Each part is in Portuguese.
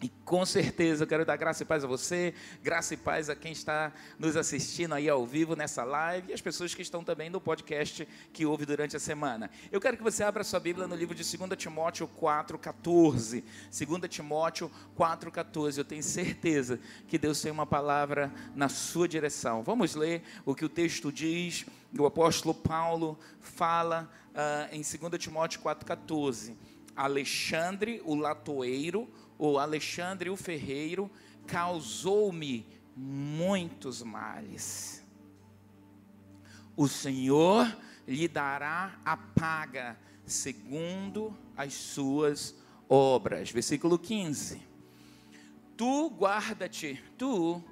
E com certeza eu quero dar graça e paz a você, graça e paz a quem está nos assistindo aí ao vivo nessa live e as pessoas que estão também no podcast que ouve durante a semana. Eu quero que você abra sua Bíblia no livro de 2 Timóteo 4,14. 2 Timóteo 4,14. Eu tenho certeza que Deus tem uma palavra na sua direção. Vamos ler o que o texto diz. O apóstolo Paulo fala uh, em 2 Timóteo 4,14. Alexandre, o latoeiro, o Alexandre o Ferreiro causou-me muitos males. O Senhor lhe dará a paga segundo as suas obras. Versículo 15. Tu guarda-te, tu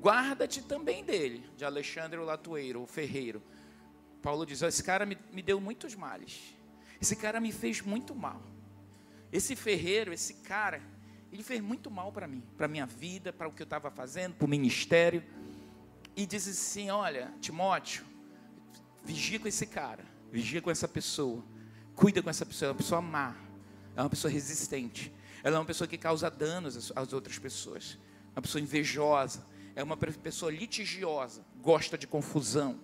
guarda-te também dele, de Alexandre o Latoeiro, o ferreiro. Paulo diz: Esse cara me, me deu muitos males. Esse cara me fez muito mal. Esse ferreiro, esse cara, ele fez muito mal para mim, para minha vida, para o que eu estava fazendo, para o ministério. E diz assim: Olha, Timóteo, vigia com esse cara, vigia com essa pessoa, cuida com essa pessoa. É uma pessoa má, é uma pessoa resistente, ela é uma pessoa que causa danos às outras pessoas, é uma pessoa invejosa, é uma pessoa litigiosa, gosta de confusão.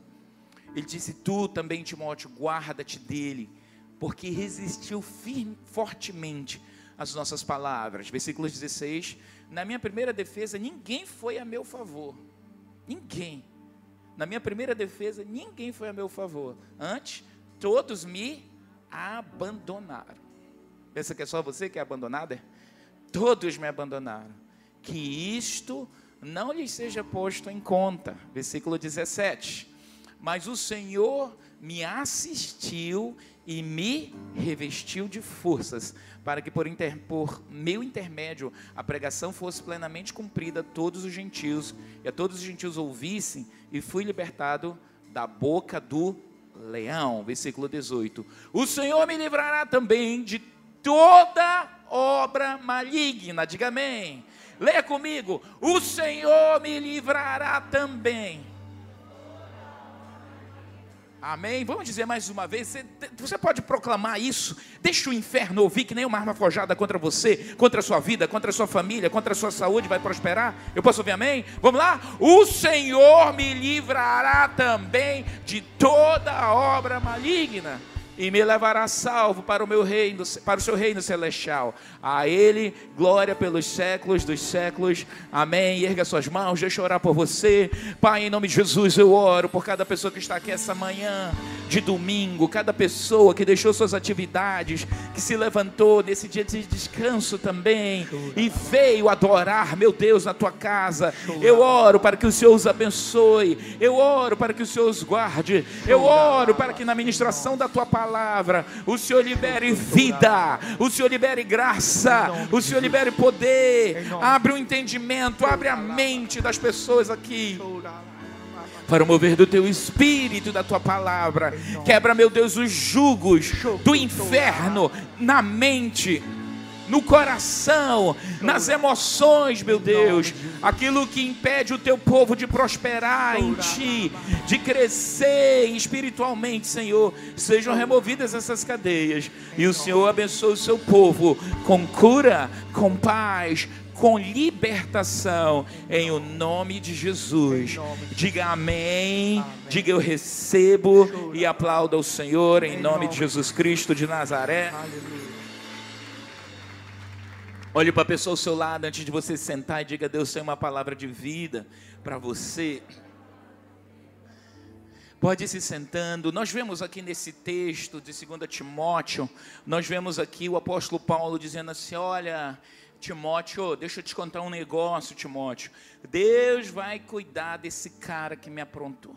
Ele disse: Tu também, Timóteo, guarda-te dele, porque resistiu firme, fortemente as nossas palavras. Versículo 16: Na minha primeira defesa, ninguém foi a meu favor. Ninguém. Na minha primeira defesa, ninguém foi a meu favor. Antes, todos me abandonaram. Pensa que é só você que é abandonada? Todos me abandonaram. Que isto não lhes seja posto em conta. Versículo 17. Mas o Senhor me assistiu e me revestiu de forças, para que por, inter, por, meu intermédio a pregação fosse plenamente cumprida a todos os gentios, e a todos os gentios ouvissem, e fui libertado da boca do leão. Versículo 18. O Senhor me livrará também de toda obra maligna. Diga amém. Leia comigo. O Senhor me livrará também Amém? Vamos dizer mais uma vez. Você, pode proclamar isso. Deixa o inferno ouvir que nem uma arma forjada contra você, contra a sua vida, contra a sua família, contra a sua saúde vai prosperar. Eu posso ouvir amém? Vamos lá? O Senhor me livrará também de toda obra maligna e me levará salvo para o meu reino, para o seu reino celestial. A ele glória pelos séculos dos séculos. Amém. Erga suas mãos, deixa eu orar por você. Pai, em nome de Jesus, eu oro por cada pessoa que está aqui essa manhã de domingo, cada pessoa que deixou suas atividades, que se levantou nesse dia de descanso também e veio adorar, meu Deus, na tua casa. Eu oro para que o Senhor os abençoe. Eu oro para que o Senhor os guarde. Eu oro para que na ministração da tua palavra palavra, o Senhor libere vida, o Senhor libere graça, o Senhor libere poder, abre o entendimento, abre a mente das pessoas aqui. Para o mover do teu espírito, da tua palavra. Quebra, meu Deus, os jugos do inferno na mente no coração, nas emoções, meu Deus. Aquilo que impede o teu povo de prosperar em ti, de crescer espiritualmente, Senhor. Sejam removidas essas cadeias e o Senhor abençoe o seu povo com cura, com paz, com libertação em o nome de Jesus. Diga amém, diga eu recebo e aplauda o Senhor em nome de Jesus Cristo de Nazaré. Olhe para a pessoa ao seu lado antes de você sentar e diga: Deus tem uma palavra de vida para você. Pode ir se sentando. Nós vemos aqui nesse texto de 2 Timóteo, nós vemos aqui o apóstolo Paulo dizendo assim: Olha, Timóteo, deixa eu te contar um negócio, Timóteo. Deus vai cuidar desse cara que me aprontou.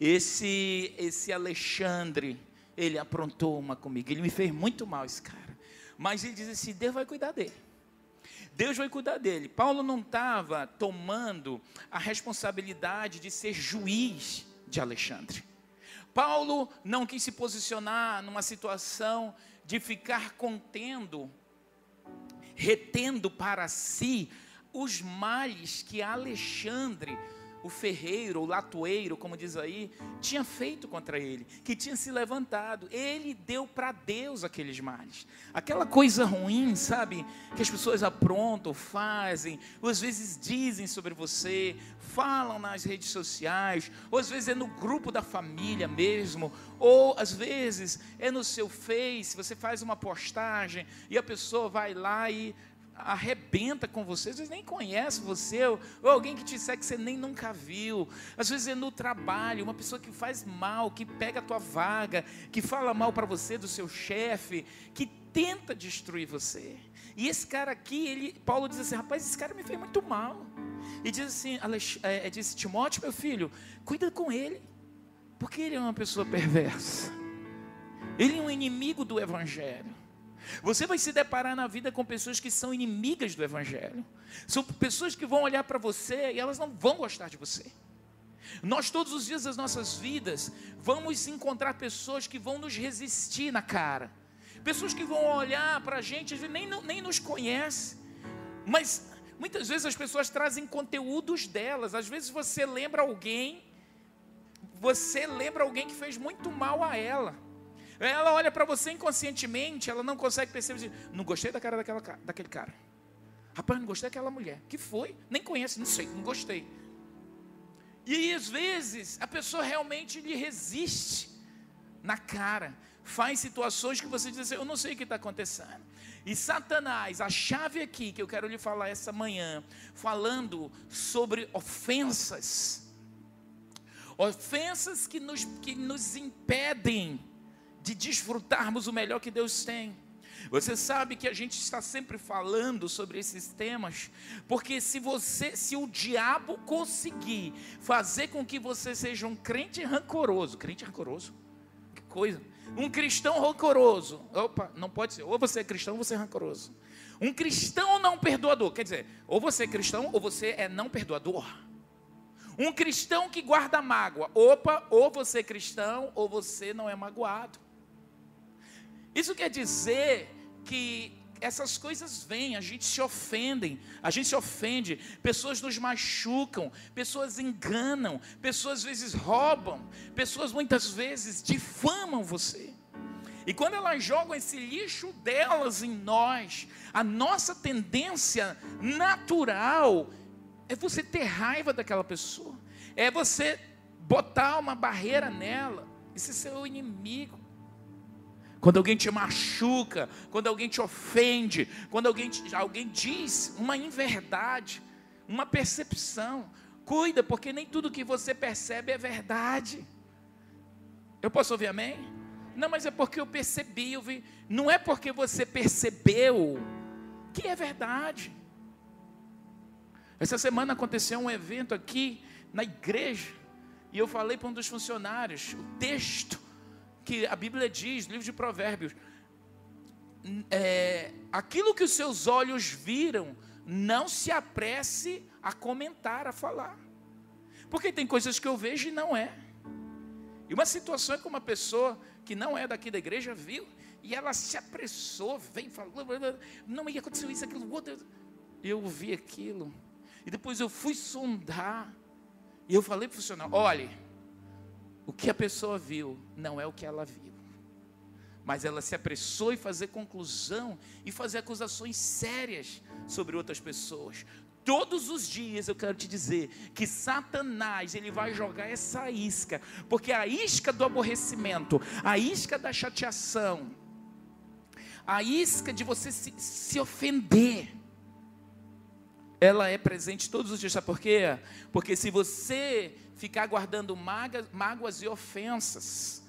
Esse, esse Alexandre, ele aprontou uma comigo. Ele me fez muito mal, esse cara. Mas ele diz assim: Deus vai cuidar dele. Deus vai cuidar dele. Paulo não estava tomando a responsabilidade de ser juiz de Alexandre. Paulo não quis se posicionar numa situação de ficar contendo, retendo para si os males que Alexandre o ferreiro, o latoeiro, como diz aí, tinha feito contra ele, que tinha se levantado. Ele deu para Deus aqueles males. Aquela coisa ruim, sabe, que as pessoas aprontam, fazem, ou às vezes dizem sobre você, falam nas redes sociais, ou às vezes é no grupo da família mesmo, ou às vezes é no seu Face, você faz uma postagem e a pessoa vai lá e arrebenta com você, às vezes nem conhece você, ou, alguém que te segue que você nem nunca viu, às vezes é no trabalho, uma pessoa que faz mal, que pega a tua vaga, que fala mal para você do seu chefe, que tenta destruir você. E esse cara aqui, ele, Paulo diz assim, rapaz, esse cara me fez muito mal. E diz assim, é, é diz, Timóteo, meu filho, cuida com ele, porque ele é uma pessoa perversa. Ele é um inimigo do evangelho. Você vai se deparar na vida com pessoas que são inimigas do Evangelho. São pessoas que vão olhar para você e elas não vão gostar de você. Nós, todos os dias das nossas vidas, vamos encontrar pessoas que vão nos resistir na cara. Pessoas que vão olhar para a gente, nem, nem nos conhecem. Mas muitas vezes as pessoas trazem conteúdos delas. Às vezes você lembra alguém, você lembra alguém que fez muito mal a ela. Ela olha para você inconscientemente, ela não consegue perceber. Não gostei da cara daquela, daquele cara. Rapaz, não gostei daquela mulher. Que foi? Nem conhece, não sei, não gostei. E às vezes a pessoa realmente lhe resiste na cara. Faz situações que você diz assim, eu não sei o que está acontecendo. E Satanás, a chave aqui que eu quero lhe falar essa manhã, falando sobre ofensas. Ofensas que nos, que nos impedem de desfrutarmos o melhor que Deus tem. Você sabe que a gente está sempre falando sobre esses temas, porque se você, se o diabo conseguir fazer com que você seja um crente rancoroso, crente rancoroso, que coisa, um cristão rancoroso, opa, não pode ser, ou você é cristão ou você é rancoroso. Um cristão não perdoador, quer dizer, ou você é cristão ou você é não perdoador. Um cristão que guarda mágoa, opa, ou você é cristão ou você não é magoado. Isso quer dizer que essas coisas vêm, a gente se ofendem, a gente se ofende, pessoas nos machucam, pessoas enganam, pessoas às vezes roubam, pessoas muitas vezes difamam você. E quando elas jogam esse lixo delas em nós, a nossa tendência natural é você ter raiva daquela pessoa, é você botar uma barreira nela, esse é seu inimigo quando alguém te machuca, quando alguém te ofende, quando alguém, te, alguém diz uma inverdade, uma percepção, cuida, porque nem tudo que você percebe é verdade. Eu posso ouvir amém? Não, mas é porque eu percebi, eu vi. Não é porque você percebeu que é verdade. Essa semana aconteceu um evento aqui na igreja, e eu falei para um dos funcionários, o texto que a Bíblia diz, livro de Provérbios, é, aquilo que os seus olhos viram, não se apresse a comentar, a falar. Porque tem coisas que eu vejo e não é. E uma situação é que uma pessoa que não é daqui da igreja viu e ela se apressou, vem falou, não ia acontecer isso, aquilo, outro. Eu vi aquilo. E depois eu fui sondar. E eu falei para o funcionário: olhe, o que a pessoa viu não é o que ela viu. Mas ela se apressou em fazer conclusão e fazer acusações sérias sobre outras pessoas. Todos os dias eu quero te dizer que Satanás ele vai jogar essa isca, porque a isca do aborrecimento, a isca da chateação, a isca de você se, se ofender, ela é presente todos os dias. Sabe por quê? Porque se você ficar guardando mágoas e ofensas,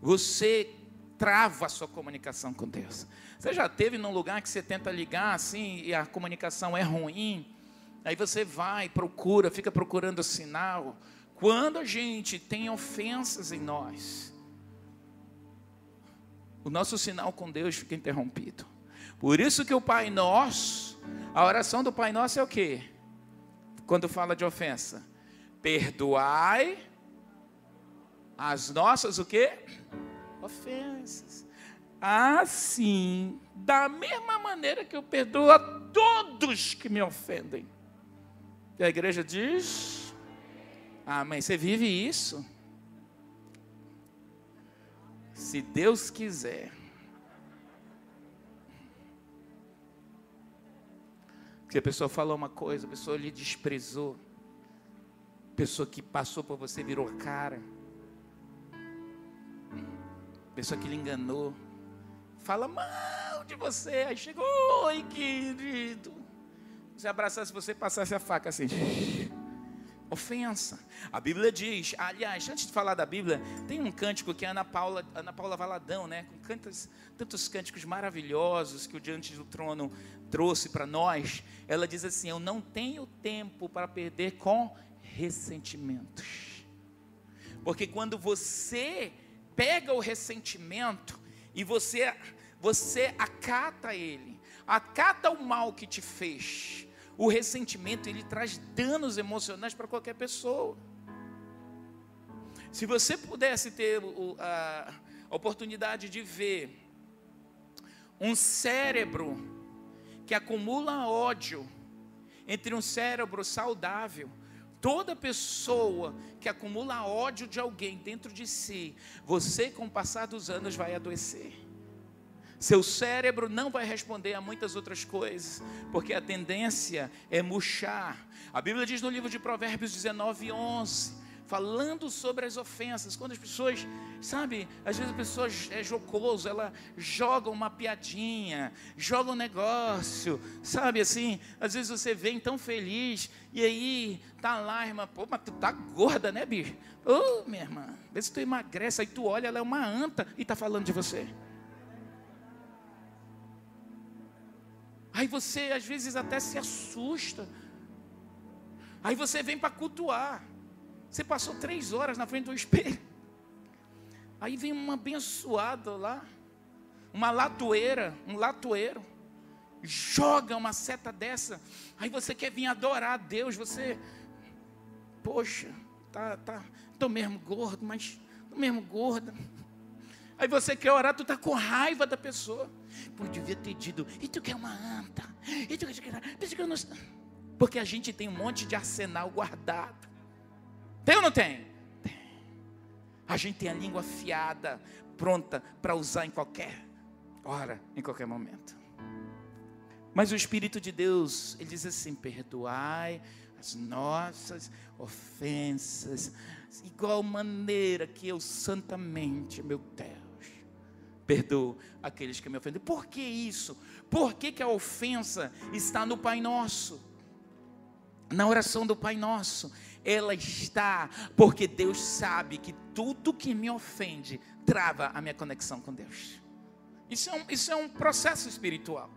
você trava a sua comunicação com Deus. Você já teve num lugar que você tenta ligar assim e a comunicação é ruim? Aí você vai, procura, fica procurando sinal. Quando a gente tem ofensas em nós, o nosso sinal com Deus fica interrompido. Por isso que o Pai Nosso, a oração do Pai Nosso é o quê? Quando fala de ofensa, perdoai as nossas o quê? Ofensas. Assim, da mesma maneira que eu perdoo a todos que me ofendem. E a igreja diz: mãe, você vive isso? Se Deus quiser. Porque a pessoa falou uma coisa, a pessoa lhe desprezou. A pessoa que passou por você virou cara. A pessoa que lhe enganou. Fala mal de você. Aí chegou, oi querido. Se abraçasse você, passasse a faca assim ofensa. A Bíblia diz, aliás, antes de falar da Bíblia, tem um cântico que a Ana Paula, Ana Paula Valadão, né, com cantos, tantos cânticos maravilhosos que o Diante do Trono trouxe para nós. Ela diz assim: Eu não tenho tempo para perder com ressentimentos. Porque quando você pega o ressentimento e você você acata ele, acata o mal que te fez, o ressentimento ele traz danos emocionais para qualquer pessoa. Se você pudesse ter a oportunidade de ver um cérebro que acumula ódio entre um cérebro saudável, toda pessoa que acumula ódio de alguém dentro de si, você com o passar dos anos vai adoecer. Seu cérebro não vai responder a muitas outras coisas, porque a tendência é murchar. A Bíblia diz no livro de Provérbios 19, 11, falando sobre as ofensas, quando as pessoas, sabe, às vezes a pessoa é jocoso, ela joga uma piadinha, joga um negócio, sabe assim, às vezes você vem tão feliz, e aí tá lá, irmã, pô, mas tu tá gorda, né, bicho? Ô, oh, minha irmã, vê se tu emagrece, aí tu olha, ela é uma anta e tá falando de você. Aí você às vezes até se assusta. Aí você vem para cultuar. Você passou três horas na frente do espelho. Aí vem uma abençoada lá, uma latoeira, um latoeiro, joga uma seta dessa. Aí você quer vir adorar a Deus, você, poxa, tá, tá, tô mesmo gordo, mas tô mesmo gorda. Aí você quer orar, tu tá com raiva da pessoa. Pô, devia ter dito, e tu quer uma anta? E tu quer. Porque a gente tem um monte de arsenal guardado. Tem ou não tem? Tem. A gente tem a língua afiada, pronta para usar em qualquer hora, em qualquer momento. Mas o Espírito de Deus, ele diz assim: perdoai as nossas ofensas, igual maneira que eu santamente, meu Deus perdoo aqueles que me ofendem. Por que isso? Por que, que a ofensa está no Pai Nosso? Na oração do Pai Nosso, ela está porque Deus sabe que tudo que me ofende trava a minha conexão com Deus. Isso é um, isso é um processo espiritual.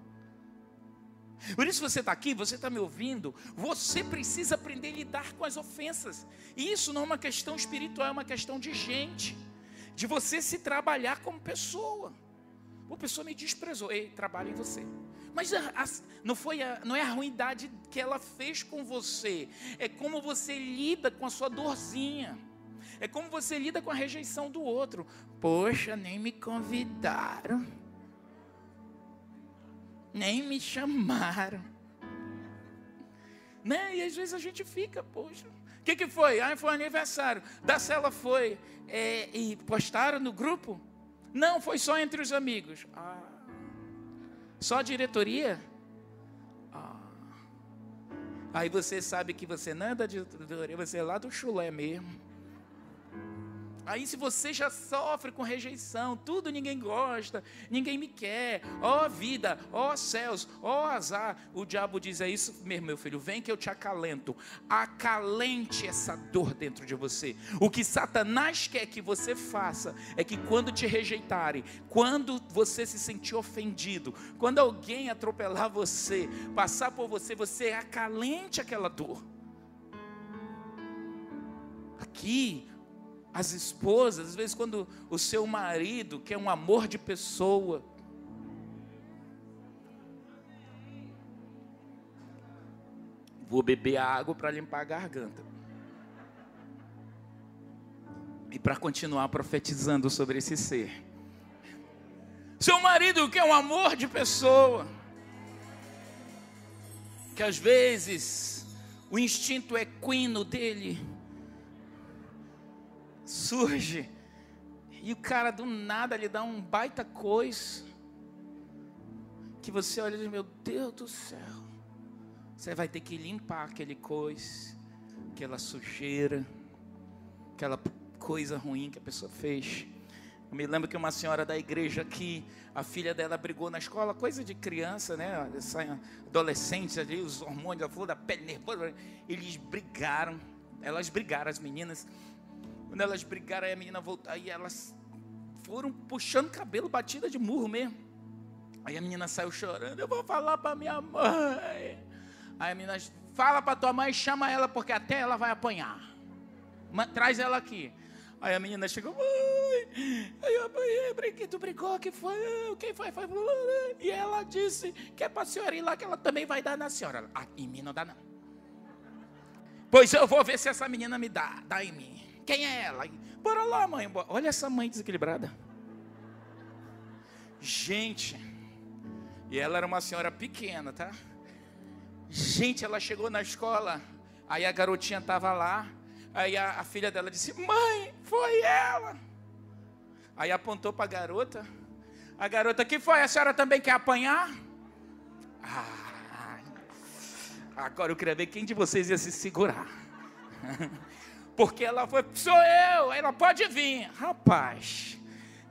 Por isso você está aqui, você está me ouvindo, você precisa aprender a lidar com as ofensas. E isso não é uma questão espiritual, é uma questão de gente de você se trabalhar como pessoa. A pessoa me desprezou, ei, trabalha em você. Mas a, a, não, foi a, não é a ruindade que ela fez com você, é como você lida com a sua dorzinha. É como você lida com a rejeição do outro. Poxa, nem me convidaram. Nem me chamaram. Né? E às vezes a gente fica, poxa, que, que foi? Ah, foi aniversário. Da cela foi. É, e postaram no grupo? Não, foi só entre os amigos. Ah. Só a diretoria? Ah. Aí você sabe que você não é da diretoria, você é lá do chulé mesmo. Aí, se você já sofre com rejeição, tudo ninguém gosta, ninguém me quer, ó oh, vida, ó oh, céus, ó oh, azar, o diabo diz: É isso mesmo, meu filho, vem que eu te acalento. Acalente essa dor dentro de você. O que Satanás quer que você faça é que quando te rejeitarem, quando você se sentir ofendido, quando alguém atropelar você, passar por você, você acalente aquela dor. Aqui, as esposas, às vezes quando o seu marido quer um amor de pessoa, vou beber água para limpar a garganta. E para continuar profetizando sobre esse ser. Seu marido quer um amor de pessoa. Que às vezes o instinto equino dele surge e o cara do nada lhe dá um baita coisa que você olha e diz: Meu Deus do céu, você vai ter que limpar aquele coisa, aquela sujeira, aquela coisa ruim que a pessoa fez. Eu me lembro que uma senhora da igreja aqui, a filha dela brigou na escola, coisa de criança, né? Adolescentes ali, os hormônios, a flor da pele nervosa, eles brigaram, elas brigaram, as meninas. Quando elas brigaram, aí a menina voltou, aí elas foram puxando cabelo, batida de murro mesmo. Aí a menina saiu chorando, eu vou falar para minha mãe. Aí a menina, fala para tua mãe, chama ela, porque até ela vai apanhar. Traz ela aqui. Aí a menina chegou, mãe, eu apanhei, brinquei, tu brigou, que foi? Quem foi? Foi E ela disse que é para a senhora ir lá, que ela também vai dar na senhora. Ah, em mim não dá não. Pois eu vou ver se essa menina me dá, dá em mim. Quem é ela? Bora lá, mãe. Olha essa mãe desequilibrada. Gente, e ela era uma senhora pequena, tá? Gente, ela chegou na escola, aí a garotinha estava lá, aí a, a, filha dela disse: Mãe, foi ela. Aí apontou para a garota. A garota, que foi? A senhora também quer apanhar? Ah, agora eu queria ver quem de vocês ia se segurar. Porque ela foi, sou eu, ela pode vir. Rapaz,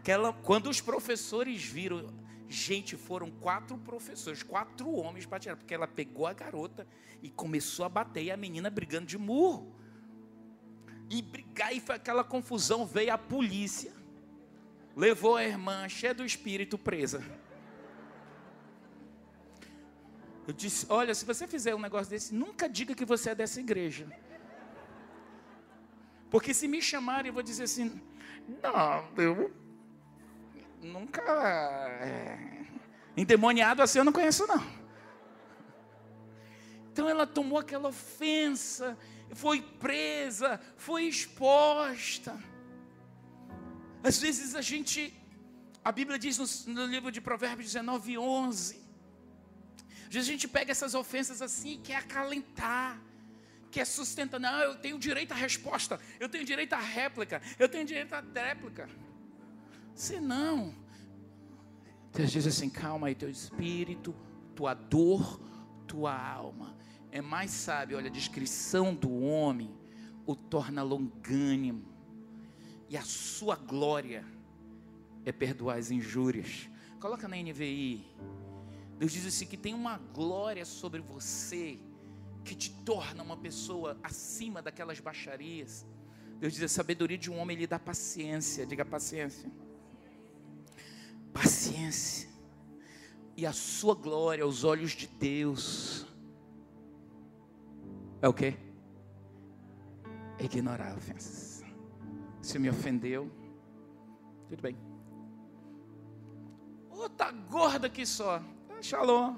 que ela, quando os professores viram Gente, foram quatro professores, quatro homens para tirar, porque ela pegou a garota e começou a bater, e a menina brigando de murro. E brigar, e foi aquela confusão. Veio a polícia, levou a irmã, cheia do espírito, presa. Eu disse: Olha, se você fizer um negócio desse, nunca diga que você é dessa igreja. Porque se me chamarem, eu vou dizer assim: Não, eu nunca. É, endemoniado assim eu não conheço, não. Então ela tomou aquela ofensa, foi presa, foi exposta. Às vezes a gente, a Bíblia diz no, no livro de Provérbios 19, 11. Às vezes a gente pega essas ofensas assim e quer acalentar quer sustentar. Não, eu tenho direito à resposta, eu tenho direito à réplica, eu tenho direito à tréplica. Se não, Deus diz assim: calma aí, teu espírito, tua dor, tua alma. É mais sábio, olha, a descrição do homem o torna longânimo, e a sua glória é perdoar as injúrias. Coloca na NVI. Deus diz assim: que tem uma glória sobre você que te torna uma pessoa acima daquelas baixarias. Deus diz: a sabedoria de um homem lhe dá paciência. Diga paciência paciência e a sua glória aos olhos de Deus é o que? Ignorar ofensas. Se me ofendeu, tudo bem. Ô, oh, tá gorda aqui só. Shalom.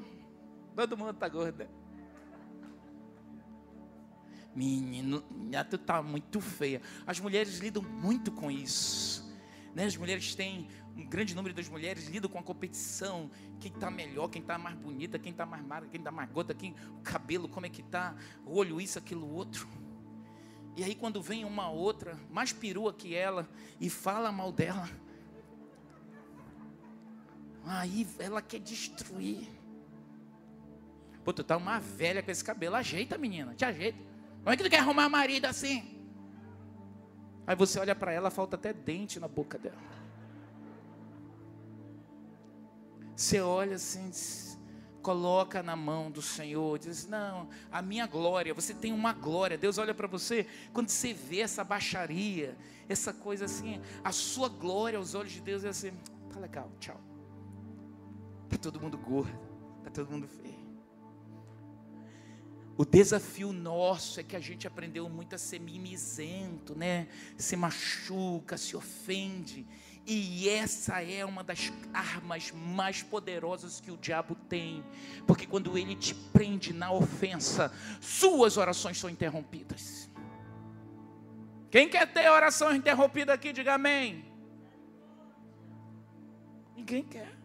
Todo mundo tá gorda. Menino, tu tá muito feia. As mulheres lidam muito com isso. Né? As mulheres têm um grande número das mulheres lidam com a competição, quem está melhor, quem está mais bonita, quem está mais magra, quem está mais gorda, quem o cabelo, como é que está, o olho isso, aquilo outro. E aí quando vem uma outra, mais perua que ela, e fala mal dela, aí ela quer destruir. Pô, tu tá uma velha com esse cabelo, ajeita menina, te ajeita. Como é que tu quer arrumar marido assim? Aí você olha para ela, falta até dente na boca dela. Você olha assim, coloca na mão do Senhor, diz: Não, a minha glória, você tem uma glória. Deus olha para você, quando você vê essa baixaria, essa coisa assim, a sua glória aos olhos de Deus é assim: Tá legal, tchau. Tá todo mundo gordo, tá todo mundo feio. O desafio nosso é que a gente aprendeu muito a ser mimizento, né? Se machuca, se ofende. E essa é uma das armas mais poderosas que o diabo tem, porque quando ele te prende na ofensa, suas orações são interrompidas. Quem quer ter oração interrompida aqui, diga amém. Ninguém quer.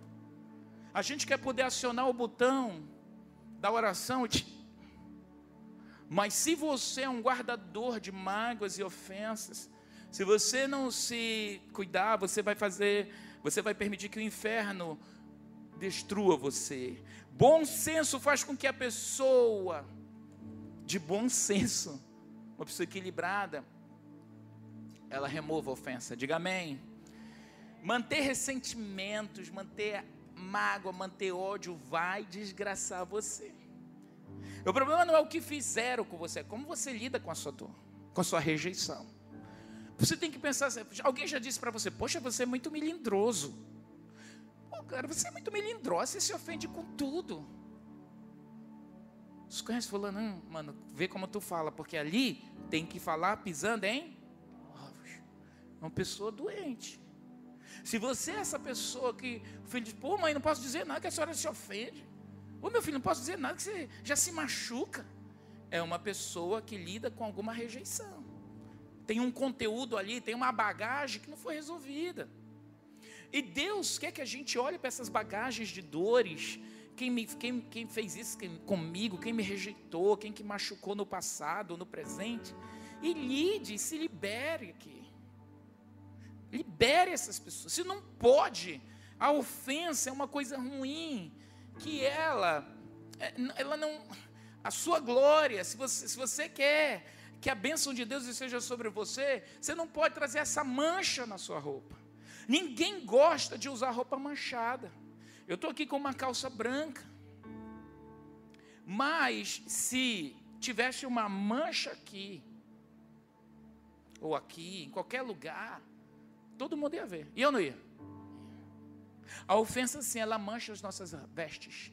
A gente quer poder acionar o botão da oração, mas se você é um guardador de mágoas e ofensas, Se você não se cuidar, você vai fazer, você vai permitir que o inferno destrua você. Bom senso faz com que a pessoa de bom senso, uma pessoa equilibrada, ela remova a ofensa. Diga amém. Manter ressentimentos, manter mágoa, manter ódio vai desgraçar você. O problema não é o que fizeram com você, é como você lida com a sua dor, com a sua rejeição. Você tem que pensar, assim, alguém já disse para você, poxa, você é muito melindroso. Pô, cara, você é muito melindroso, você se ofende com tudo. Você conhece fulano? Hum, mano, vê como tu fala, porque ali tem que falar pisando ovos. É uma pessoa doente. Se você é essa pessoa que filho diz, pô, mãe, não posso dizer nada que a senhora se ofende. Ô meu filho, não posso dizer nada que você já se machuca. É uma pessoa que lida com alguma rejeição. Tem um conteúdo ali, tem uma bagagem que não foi resolvida. E Deus quer que a gente olhe para essas bagagens de dores. Quem, me, quem, quem fez isso comigo, quem me rejeitou, quem que machucou no passado, no presente. E lide, se libere aqui. Libere essas pessoas. Se não pode, a ofensa é uma coisa ruim, que ela, é, ela não, a sua glória, se você, se você quer que a bênção de Deus esteja sobre você, você não pode trazer essa mancha na sua roupa. Ninguém gosta de usar roupa manchada. Eu estou aqui com uma calça branca, mas se tivesse uma mancha aqui, ou aqui, em qualquer lugar, Todo mundo ia ver. E eu não ia. A ofensa, sim, ela mancha as nossas vestes.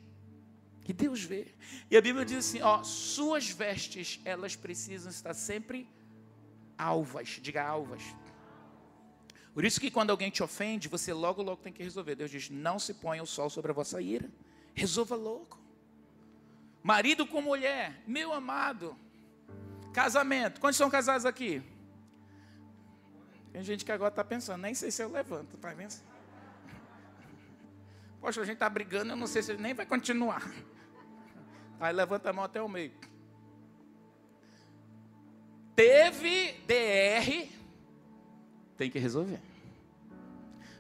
Que Deus vê. E a Bíblia diz assim: ó, suas vestes, elas precisam estar sempre alvas. Diga alvas. Por isso que quando alguém te ofende, você logo, logo tem que resolver. Deus diz: não se ponha o sol sobre a vossa ira. Resolva logo. Marido com mulher, meu amado. Casamento. Quantos são casados aqui? Tem gente que agora está pensando, nem sei se eu levanto, está vendo? Poxa, a gente está brigando, eu não sei se ele nem vai continuar. Aí levanta a mão até o meio. Teve DR, tem que resolver.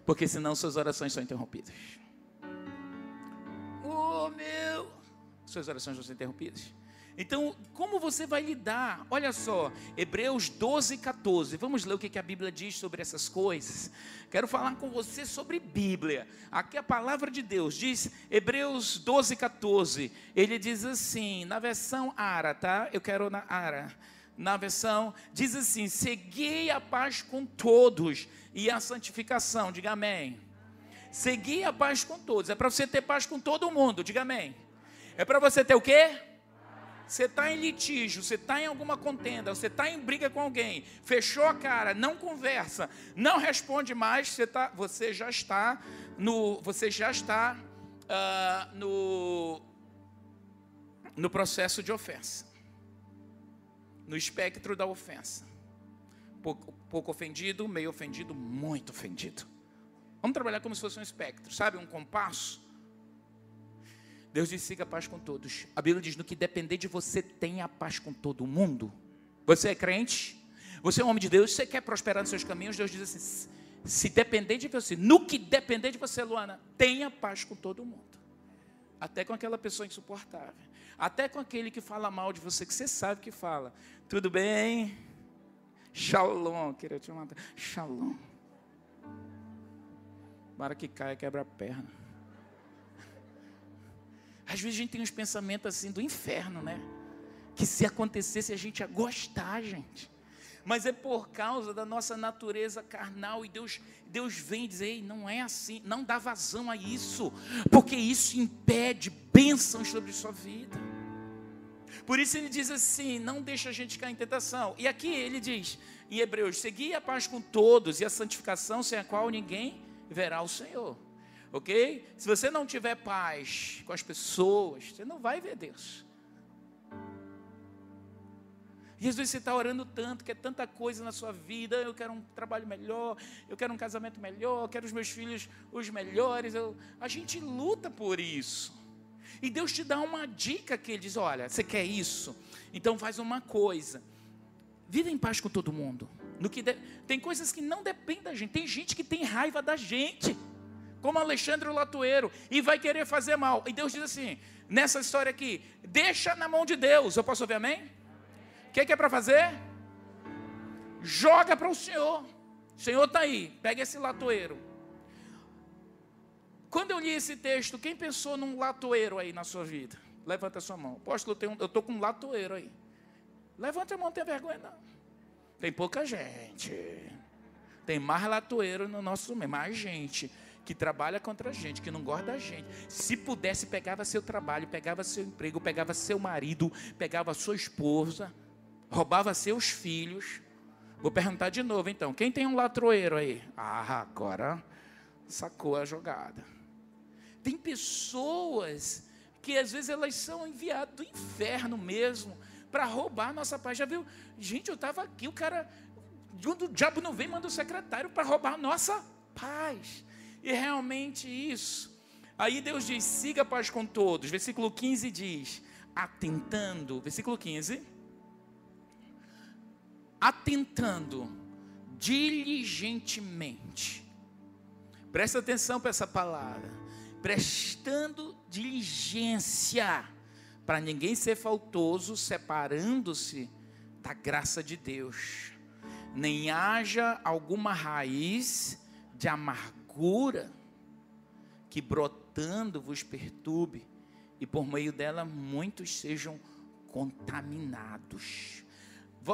Porque senão suas orações são interrompidas. Oh meu! Suas orações vão ser interrompidas. Então, como você vai lidar? Olha só, Hebreus 12, 14. Vamos ler o que a Bíblia diz sobre essas coisas. Quero falar com você sobre Bíblia. Aqui a palavra de Deus diz, Hebreus 12, 14. Ele diz assim, na versão Ara, tá? Eu quero na Ara. Na versão, diz assim: Segui a paz com todos e a santificação. Diga amém. Segui a paz com todos. É para você ter paz com todo mundo. Diga amém. É para você ter o quê? Você está em litígio, você está em alguma contenda, você está em briga com alguém, fechou a cara, não conversa, não responde mais, você, tá, você já está no, você já está uh, no, no processo de ofensa, no espectro da ofensa. Pouco, pouco ofendido, meio ofendido, muito ofendido. Vamos trabalhar como se fosse um espectro, sabe, um compasso. Deus diz: siga a paz com todos. A Bíblia diz: no que depender de você, tenha a paz com todo mundo. Você é crente? Você é um homem de Deus? Você quer prosperar nos seus caminhos? Deus diz assim: se depender de você, no que depender de você, Luana, tenha paz com todo mundo. Até com aquela pessoa insuportável. Até com aquele que fala mal de você, que você sabe que fala. Tudo bem? Shalom, queria te matar. Shalom. Para que caia, quebra a perna. Às vezes a gente tem uns pensamentos assim do inferno, né? Que se acontecesse a gente ia gostar, gente. Mas é por causa da nossa natureza carnal e Deus, Deus vem dizer, Ei, não é assim, não dá vazão a isso, porque isso impede bênçãos sobre sua vida. Por isso ele diz assim: não deixa a gente cair em tentação. E aqui ele diz, em Hebreus: segui a paz com todos e a santificação sem a qual ninguém verá o Senhor ok? Se você não tiver paz com as pessoas, você não vai ver Deus. Vezes você está orando tanto, quer tanta coisa na sua vida. Eu quero um trabalho melhor, eu quero um casamento melhor, eu quero os meus filhos os melhores. Eu... A gente luta por isso. E Deus te dá uma dica que Ele diz: olha, você quer isso? Então faz uma coisa. Viva em paz com todo mundo. No que de... Tem coisas que não dependem da gente. Tem gente que tem raiva da gente, como Alexandre Latoeiro, e vai querer fazer mal. E Deus diz assim: nessa história aqui, deixa na mão de Deus. Eu posso ouvir amém? O que, que é para fazer? Joga para o Senhor. O Senhor está aí, pega esse latoeiro. Quando eu li esse texto, quem pensou num latoeiro aí na sua vida? Levanta a sua mão. Apóstolo, eu estou com um latoeiro aí. Levanta a mão, não tem vergonha não. Tem pouca gente. Tem mais latoeiro no nosso meio, mais gente que trabalha contra a gente, que não gosta da gente. Se pudesse, pegava seu trabalho, pegava seu emprego, pegava seu marido, pegava sua esposa, roubava seus filhos. Vou perguntar de novo então: quem tem um latroeiro aí? Ah, agora sacou a jogada. Tem pessoas que às vezes elas são enviadas do inferno mesmo para roubar a nossa paz. Já viu? Gente, eu estava aqui, o cara, o diabo não vem, manda o secretário para roubar a nossa paz. E realmente isso. Aí Deus diz: siga a paz com todos. Versículo 15 diz: atentando. Versículo 15. Atentando diligentemente. Presta atenção para essa palavra. Prestando diligência, para ninguém ser faltoso, separando-se da graça de Deus. Nem haja alguma raiz de amargura amargura que brotando vos perturbe, e por meio dela muitos sejam contaminados.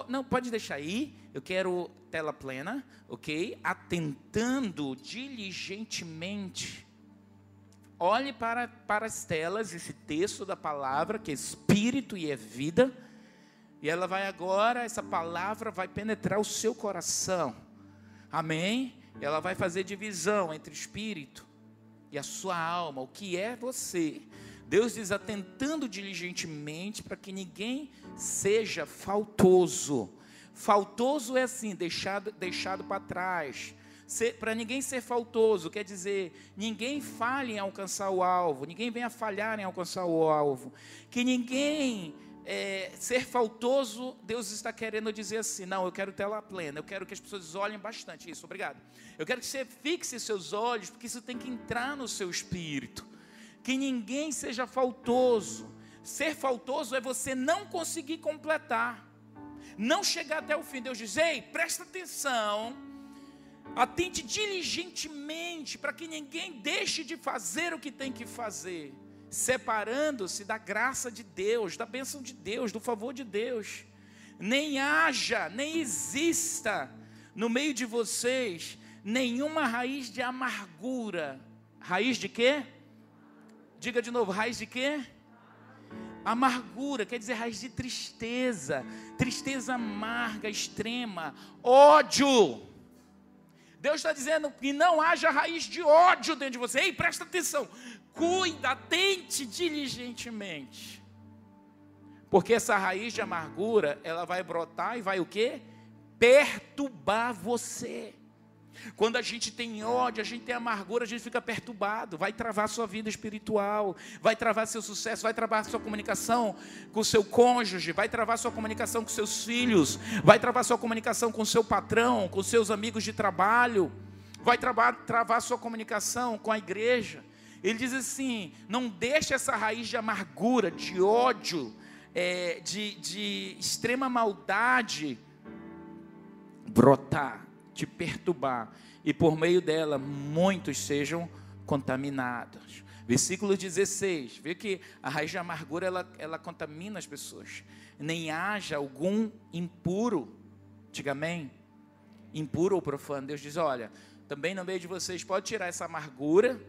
Não, pode deixar aí, eu quero tela plena, ok? Atentando diligentemente. Olhe para, para as telas, esse texto da palavra, que é espírito e é vida, e ela vai agora, essa palavra vai penetrar o seu coração. Amém? Ela vai fazer divisão entre o espírito e a sua alma, o que é você. Deus diz atentando diligentemente para que ninguém seja faltoso. Faltoso é assim, deixado, deixado para trás. Para ninguém ser faltoso, quer dizer, ninguém falhe em alcançar o alvo, ninguém venha falhar em alcançar o alvo, que ninguém é, ser faltoso, Deus está querendo dizer assim: não, eu quero tela plena, eu quero que as pessoas olhem bastante. Isso, obrigado. Eu quero que você fixe seus olhos, porque isso tem que entrar no seu espírito. Que ninguém seja faltoso. Ser faltoso é você não conseguir completar, não chegar até o fim. Deus diz: ei, presta atenção, atente diligentemente, para que ninguém deixe de fazer o que tem que fazer separando-se da graça de Deus, da bênção de Deus, do favor de Deus. Nem haja, nem exista no meio de vocês nenhuma raiz de amargura. Raiz de quê? Diga de novo, raiz de quê? Amargura quer dizer raiz de tristeza, tristeza amarga, extrema, ódio. Deus está dizendo que não haja raiz de ódio dentro de você. Ei, presta atenção cuida, atente diligentemente. Porque essa raiz de amargura, ela vai brotar e vai o quê? Perturbar você. Quando a gente tem ódio, a gente tem amargura, a gente fica perturbado, vai travar sua vida espiritual, vai travar seu sucesso, vai travar sua comunicação com o seu cônjuge, vai travar sua comunicação com seus filhos, vai travar sua comunicação com o seu patrão, com seus amigos de trabalho, vai travar, travar sua comunicação com a igreja. Ele diz assim: não deixe essa raiz de amargura, de ódio, é, de, de extrema maldade brotar, te perturbar, e por meio dela muitos sejam contaminados. Versículo 16, vê que a raiz de amargura ela, ela contamina as pessoas. Nem haja algum impuro, diga amém, impuro ou profano. Deus diz: olha, também no meio de vocês pode tirar essa amargura,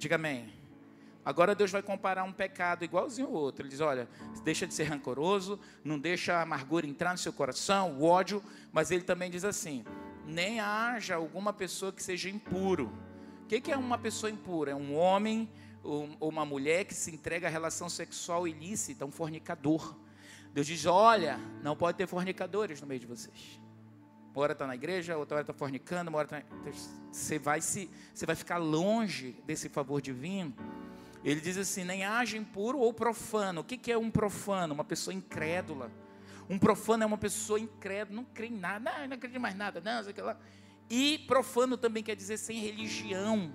Diga amém. Agora Deus vai comparar um pecado igualzinho ao outro. Ele diz: olha, deixa de ser rancoroso, não deixa a amargura entrar no seu coração, o ódio, mas ele também diz assim: nem haja alguma pessoa que seja impuro. O que é uma pessoa impura? É um homem ou uma mulher que se entrega à relação sexual ilícita, um fornicador. Deus diz: olha, não pode ter fornicadores no meio de vocês. Uma hora está na igreja, outra hora está fornicando, uma hora tá... você vai se, você vai ficar longe desse favor divino. Ele diz assim: nem haja impuro ou profano. O que, que é um profano? Uma pessoa incrédula, Um profano é uma pessoa incrédula, não crê em nada, não, não acredita mais nada, não, sei lá. E profano também quer dizer sem religião.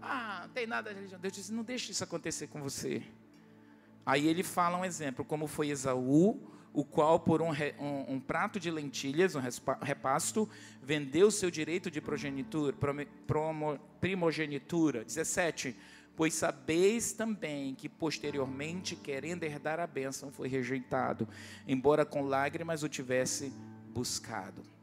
Ah, não tem nada de religião. Deus disse: não deixe isso acontecer com você. Aí ele fala um exemplo, como foi Esaú, o qual, por um, um, um prato de lentilhas, um repasto, vendeu seu direito de progenitura, primogenitura. 17. Pois sabeis também que posteriormente, querendo herdar a bênção, foi rejeitado, embora com lágrimas o tivesse buscado.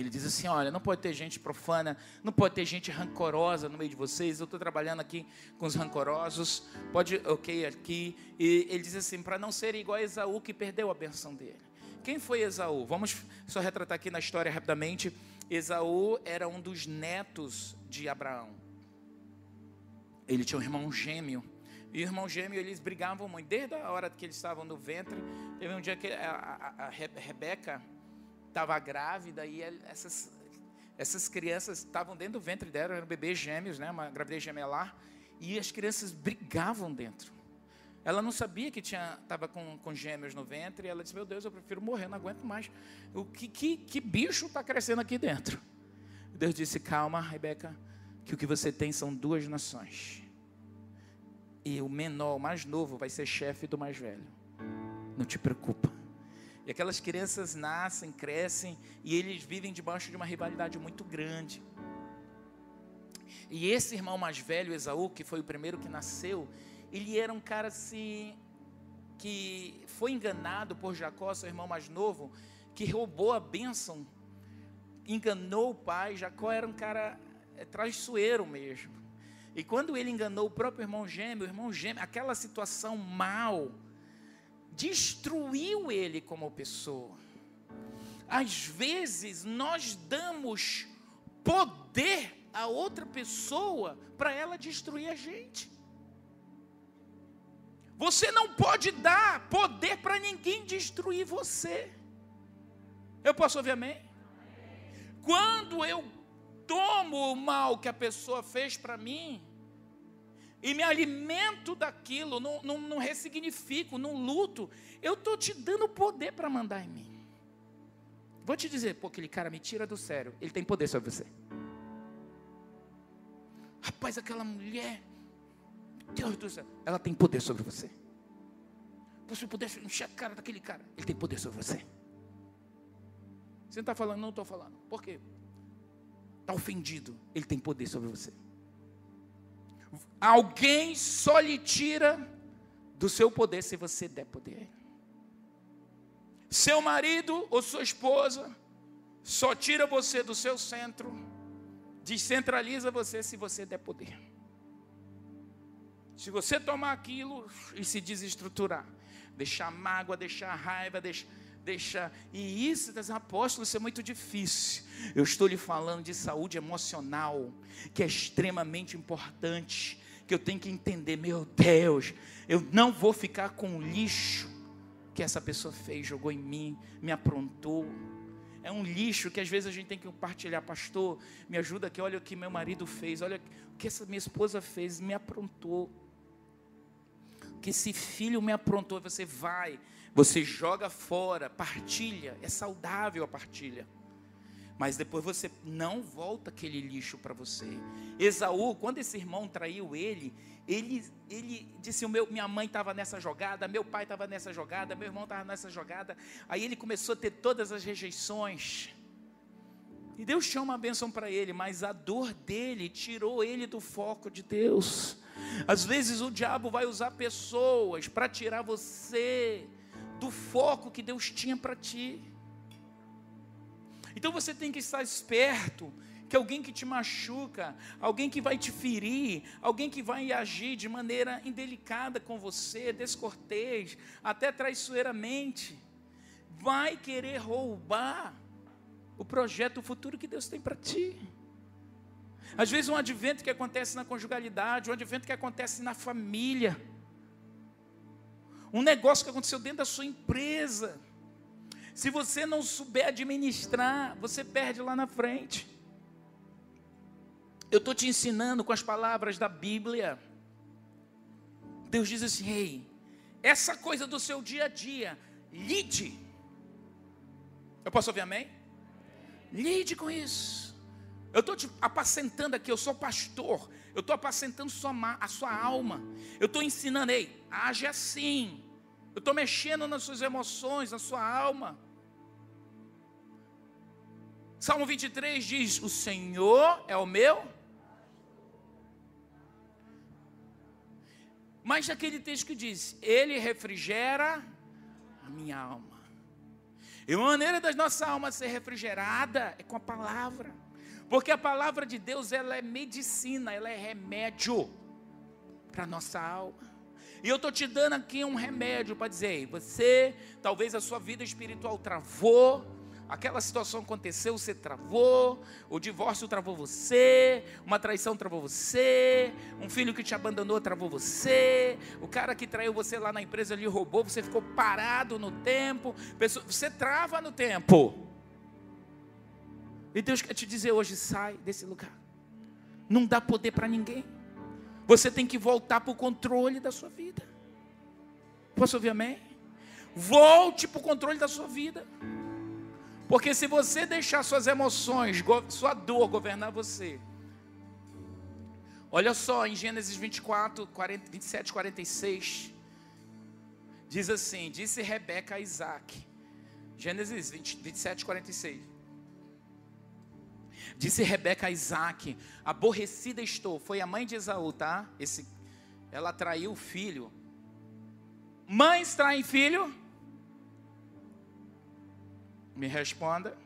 Ele diz assim: olha, não pode ter gente profana, não pode ter gente rancorosa no meio de vocês. Eu estou trabalhando aqui com os rancorosos, pode, ok, aqui. E ele diz assim: para não ser igual a Esaú que perdeu a benção dele. Quem foi Esaú? Vamos só retratar aqui na história rapidamente. Esaú era um dos netos de Abraão. Ele tinha um irmão gêmeo. E o irmão gêmeo, eles brigavam muito. Desde a hora que eles estavam no ventre, teve um dia que a, a, a Rebeca estava grávida e essas, essas crianças estavam dentro do ventre dela, eram bebês gêmeos, né, uma gravidez gemelar, e as crianças brigavam dentro. Ela não sabia que estava com, com gêmeos no ventre, e ela disse: Meu Deus, eu prefiro morrer, não aguento mais. O que, que, que bicho está crescendo aqui dentro? Deus disse: Calma, Rebeca, que o que você tem são duas nações. E o menor, o mais novo, vai ser chefe do mais velho. Não te preocupa. Aquelas crianças nascem, crescem e eles vivem debaixo de uma rivalidade muito grande. E esse irmão mais velho, Esaú, que foi o primeiro que nasceu, ele era um cara assim que foi enganado por Jacó, seu irmão mais novo, que roubou a bênção, enganou o pai. Jacó era um cara é, traiçoeiro mesmo. E quando ele enganou o próprio irmão gêmeo, o irmão gêmeo, aquela situação mal, destruiu ele como pessoa. Às vezes nós damos poder a outra pessoa para ela destruir a gente. Você não pode dar poder para ninguém destruir você. Eu posso ouvir amém? Quando eu tomo o mal que a pessoa fez para mim, e me alimento daquilo, não, não, não ressignifico, não luto, eu estou te dando poder para mandar em mim. Vou te dizer, pô, aquele cara me tira do sério, ele tem poder sobre você. Rapaz, aquela mulher, Deus do céu, ela tem poder sobre você. Se eu pudesse encher a cara daquele cara, ele tem poder sobre você. Você não está falando, não estou falando. Por quê? Está ofendido, ele tem poder sobre você. Alguém só lhe tira do seu poder se você der poder. Seu marido ou sua esposa só tira você do seu centro, descentraliza você se você der poder. Se você tomar aquilo e se desestruturar, deixar mágoa, deixar raiva, deixar deixar. E isso, das apóstolos, isso é muito difícil. Eu estou lhe falando de saúde emocional, que é extremamente importante. Que eu tenho que entender, meu Deus, eu não vou ficar com o lixo que essa pessoa fez, jogou em mim, me aprontou. É um lixo que às vezes a gente tem que compartilhar, pastor. Me ajuda aqui, olha o que meu marido fez, olha o que essa minha esposa fez, me aprontou. Que esse filho me aprontou, você vai, você joga fora, partilha, é saudável a partilha. Mas depois você não volta aquele lixo para você. Esaú, quando esse irmão traiu ele, ele, ele disse: meu, minha mãe estava nessa jogada, meu pai estava nessa jogada, meu irmão estava nessa jogada. Aí ele começou a ter todas as rejeições. E Deus tinha uma bênção para ele, mas a dor dele tirou ele do foco de Deus. Às vezes o diabo vai usar pessoas para tirar você do foco que Deus tinha para ti. Então você tem que estar esperto que alguém que te machuca, alguém que vai te ferir, alguém que vai agir de maneira indelicada com você, descortês, até traiçoeiramente, vai querer roubar o projeto, o futuro que Deus tem para ti. Às vezes um advento que acontece na conjugalidade, um advento que acontece na família, um negócio que aconteceu dentro da sua empresa. Se você não souber administrar, você perde lá na frente. Eu estou te ensinando com as palavras da Bíblia. Deus diz assim: ei, essa coisa do seu dia a dia, lide, Eu posso ouvir amém? Lide com isso. Eu estou te apacentando aqui, eu sou pastor. Eu estou apacentando sua, a sua alma. Eu estou ensinando, ei, age assim. Eu estou mexendo nas suas emoções, na sua alma. Salmo 23 diz: O Senhor é o meu. Mas aquele texto que diz: Ele refrigera a minha alma. E uma maneira das nossas almas ser refrigerada é com a palavra. Porque a palavra de Deus, ela é medicina, ela é remédio para nossa alma. E eu estou te dando aqui um remédio para dizer: você, talvez a sua vida espiritual travou, aquela situação aconteceu, você travou, o divórcio travou você, uma traição travou você, um filho que te abandonou travou você, o cara que traiu você lá na empresa lhe roubou, você ficou parado no tempo, você trava no tempo. E Deus quer te dizer hoje: sai desse lugar. Não dá poder para ninguém. Você tem que voltar para o controle da sua vida. Posso ouvir amém? Volte para o controle da sua vida. Porque se você deixar suas emoções, sua dor governar você. Olha só, em Gênesis 24, 40, 27, 46. Diz assim: Disse Rebeca a Isaac. Gênesis 20, 27, 46. Disse Rebeca a Isaac: Aborrecida estou. Foi a mãe de Esaú, tá? Esse, ela traiu o filho. Mães traem filho? Me responda.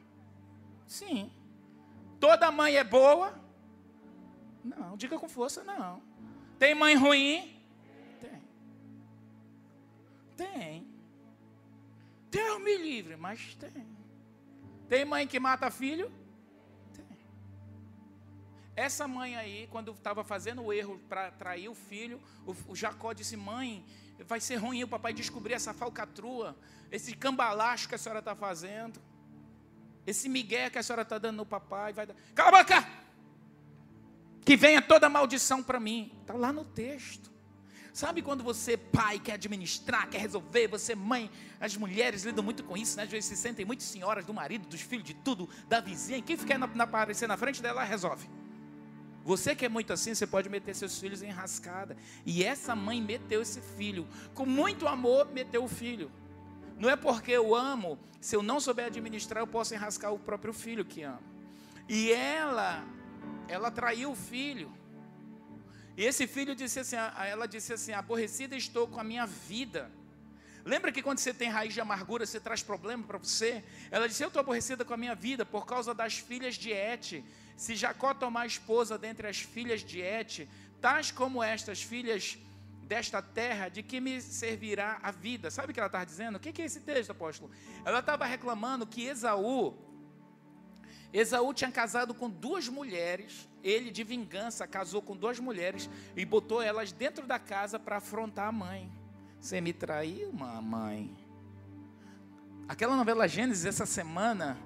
Sim. Toda mãe é boa? Não, diga com força, não. Tem mãe ruim? Tem. Tem. Deus me livre, mas tem. Tem mãe que mata filho? Essa mãe aí, quando estava fazendo o erro para trair o filho, o, o Jacó disse: Mãe, vai ser ruim o papai descobrir essa falcatrua, esse cambalacho que a senhora está fazendo, esse migué que a senhora está dando no papai. Vai dar... Cala a boca! Que venha toda maldição para mim. Está lá no texto. Sabe quando você, pai, quer administrar, quer resolver, você, mãe, as mulheres lidam muito com isso, né? Às vezes se sentem muito senhoras do marido, dos filhos, de tudo, da vizinha. Quem ficar na, na, aparecer na frente dela, resolve. Você que é muito assim, você pode meter seus filhos em rascada. E essa mãe meteu esse filho. Com muito amor, meteu o filho. Não é porque eu amo, se eu não souber administrar, eu posso enrascar o próprio filho que amo. E ela, ela traiu o filho. E esse filho disse assim, ela disse assim: aborrecida estou com a minha vida. Lembra que quando você tem raiz de amargura, você traz problema para você? Ela disse: Eu estou aborrecida com a minha vida por causa das filhas de Et. Se Jacó tomar esposa dentre as filhas de Et, tais como estas filhas desta terra, de que me servirá a vida? Sabe o que ela estava dizendo? O que é esse texto, apóstolo? Ela estava reclamando que Esaú, Esaú tinha casado com duas mulheres, ele de vingança casou com duas mulheres e botou elas dentro da casa para afrontar a mãe. Você me traiu, mamãe? Aquela novela Gênesis essa semana,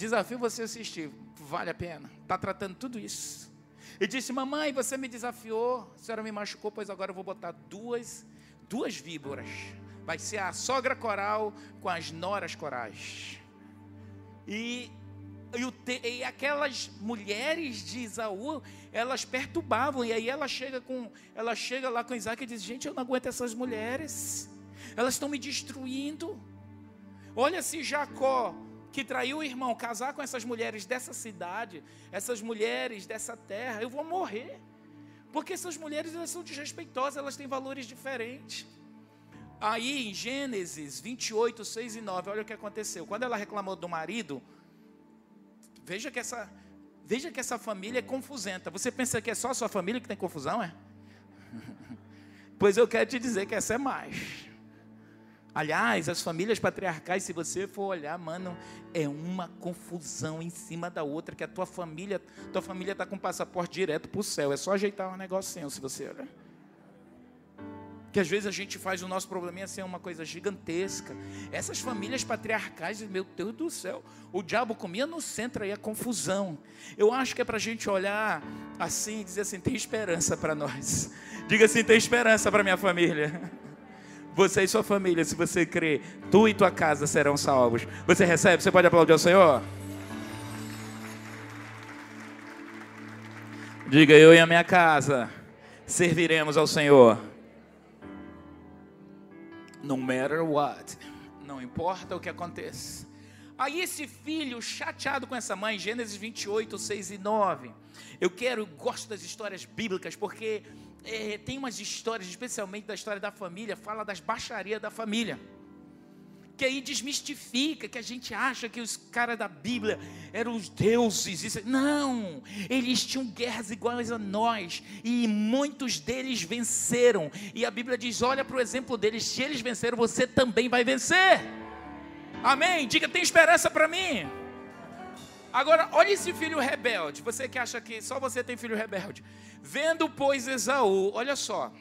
desafio você assistir vale a pena. Está tratando tudo isso. E disse: Mamãe, você me desafiou, a senhora me machucou, pois agora eu vou botar duas, duas víboras. Vai ser a sogra coral com as noras corais. E, e, e aquelas mulheres de Isaú, elas perturbavam. E aí ela chega com, ela chega lá com Isaac e diz: Gente, eu não aguento essas mulheres. Elas estão me destruindo. Olha se Jacó que traiu o irmão, casar com essas mulheres dessa cidade, essas mulheres dessa terra, eu vou morrer. Porque essas mulheres elas são desrespeitosas, elas têm valores diferentes. Aí em Gênesis 28, 6 e 9, olha o que aconteceu. Quando ela reclamou do marido, veja que essa, veja que essa família é confusenta. Você pensa que é só a sua família que tem confusão, é? Pois eu quero te dizer que essa é mais. Aliás, as famílias patriarcais, se você for olhar, mano, é uma confusão em cima da outra, que a tua família, tua família está com passaporte direto para o céu. É só ajeitar um negocinho, se você olhar. Que às vezes a gente faz o nosso probleminha ser uma coisa gigantesca. Essas famílias patriarcais, meu Deus do céu, o diabo comia no centro aí a confusão. Eu acho que é para a gente olhar assim e dizer assim: tem esperança para nós. Diga assim: tem esperança para minha família. Você e sua família, se você crê, tu e tua casa serão salvos. Você recebe? Você pode aplaudir ao Senhor? Diga eu e a minha casa serviremos ao Senhor. No matter what. Não importa o que aconteça. Aí esse filho, chateado com essa mãe, Gênesis 28, 6 e 9. Eu quero, gosto das histórias bíblicas, porque é, tem umas histórias, especialmente da história da família, fala das baixarias da família que aí desmistifica, que a gente acha que os caras da Bíblia eram os deuses. Isso, não, eles tinham guerras iguais a nós, e muitos deles venceram. E a Bíblia diz: olha para o exemplo deles, se eles venceram, você também vai vencer. Amém? Diga, tem esperança para mim. Agora, olha esse filho rebelde. Você que acha que só você tem filho rebelde. Vendo, pois, Esaú, olha só.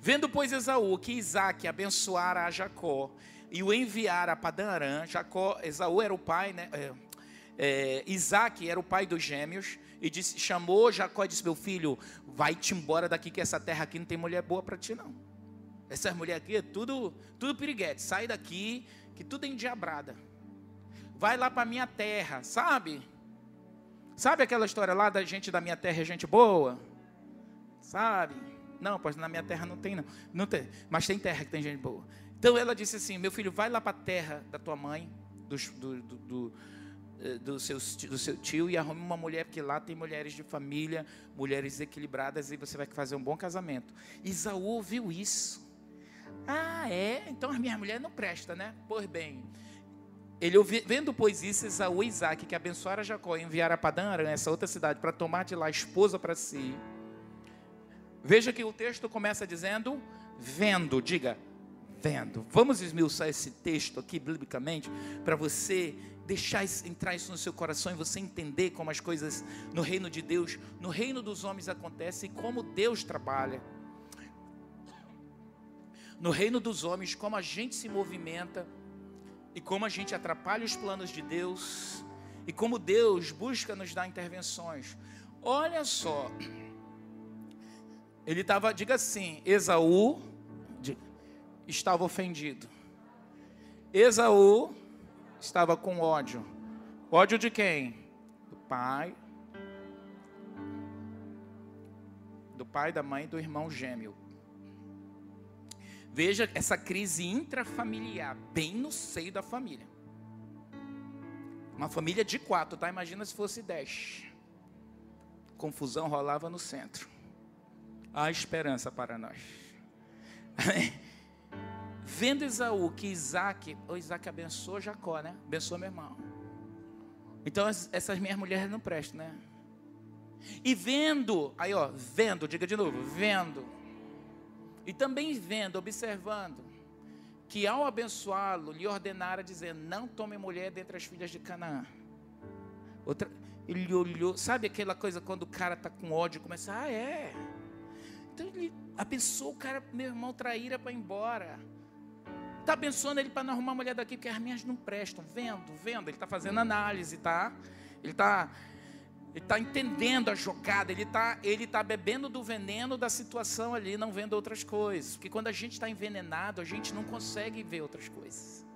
Vendo, pois, Esaú que Isaac abençoara a Jacó e o enviara para Arã. Jacó, Esaú era o pai, né? É, é, Isaac era o pai dos gêmeos. E disse, chamou Jacó e disse: Meu filho, vai-te embora daqui, que essa terra aqui não tem mulher boa para ti, não. Essas mulheres aqui é tudo, tudo piriguete. Sai daqui, que tudo é endiabrada. Vai lá para minha terra, sabe? Sabe aquela história lá da gente da minha terra é gente boa? Sabe? Não, pois na minha terra não tem, não. não tem, mas tem terra que tem gente boa. Então ela disse assim: Meu filho, vai lá para a terra da tua mãe, do, do, do, eh, do, seu, do seu tio, e arrume uma mulher, porque lá tem mulheres de família, mulheres equilibradas, e você vai fazer um bom casamento. Isaú ouviu isso. Ah, é? Então a minha mulher não presta, né? Pois bem. Ele vendo, pois, isso, Esaú e Isaac, que abençoara Jacó e enviara a Padã Aram, essa outra cidade, para tomar de lá esposa para si. Veja que o texto começa dizendo, vendo, diga, vendo. Vamos esmiuçar esse texto aqui biblicamente para você deixar entrar isso no seu coração e você entender como as coisas no reino de Deus, no reino dos homens acontecem e como Deus trabalha. No reino dos homens, como a gente se movimenta e como a gente atrapalha os planos de Deus e como Deus busca nos dar intervenções. Olha só, ele estava, diga assim, Esaú, estava ofendido. Esaú estava com ódio. Ódio de quem? Do pai. Do pai, da mãe, do irmão gêmeo. Veja essa crise intrafamiliar, bem no seio da família. Uma família de quatro, tá? Imagina se fosse dez. Confusão rolava no centro. Há esperança para nós. Vendo Esaú que Isaac, o Isaac abençoou Jacó, né? Abençoou meu irmão. Então essas minhas mulheres não prestam, né? E vendo, aí ó, vendo, diga de novo, vendo. E também vendo, observando, que ao abençoá-lo, lhe ordenara dizendo: Não tome mulher dentre as filhas de Canaã. Outra, ele olhou, sabe aquela coisa quando o cara está com ódio, começa, ah, é. Então ele abençoou o cara, meu irmão, traíra para ir embora. Está abençoando ele para não arrumar mulher daqui, porque as minhas não prestam. Vendo, vendo. Ele está fazendo análise, tá? Ele está ele tá entendendo a jogada, ele está ele tá bebendo do veneno da situação ali, não vendo outras coisas. Porque quando a gente está envenenado, a gente não consegue ver outras coisas.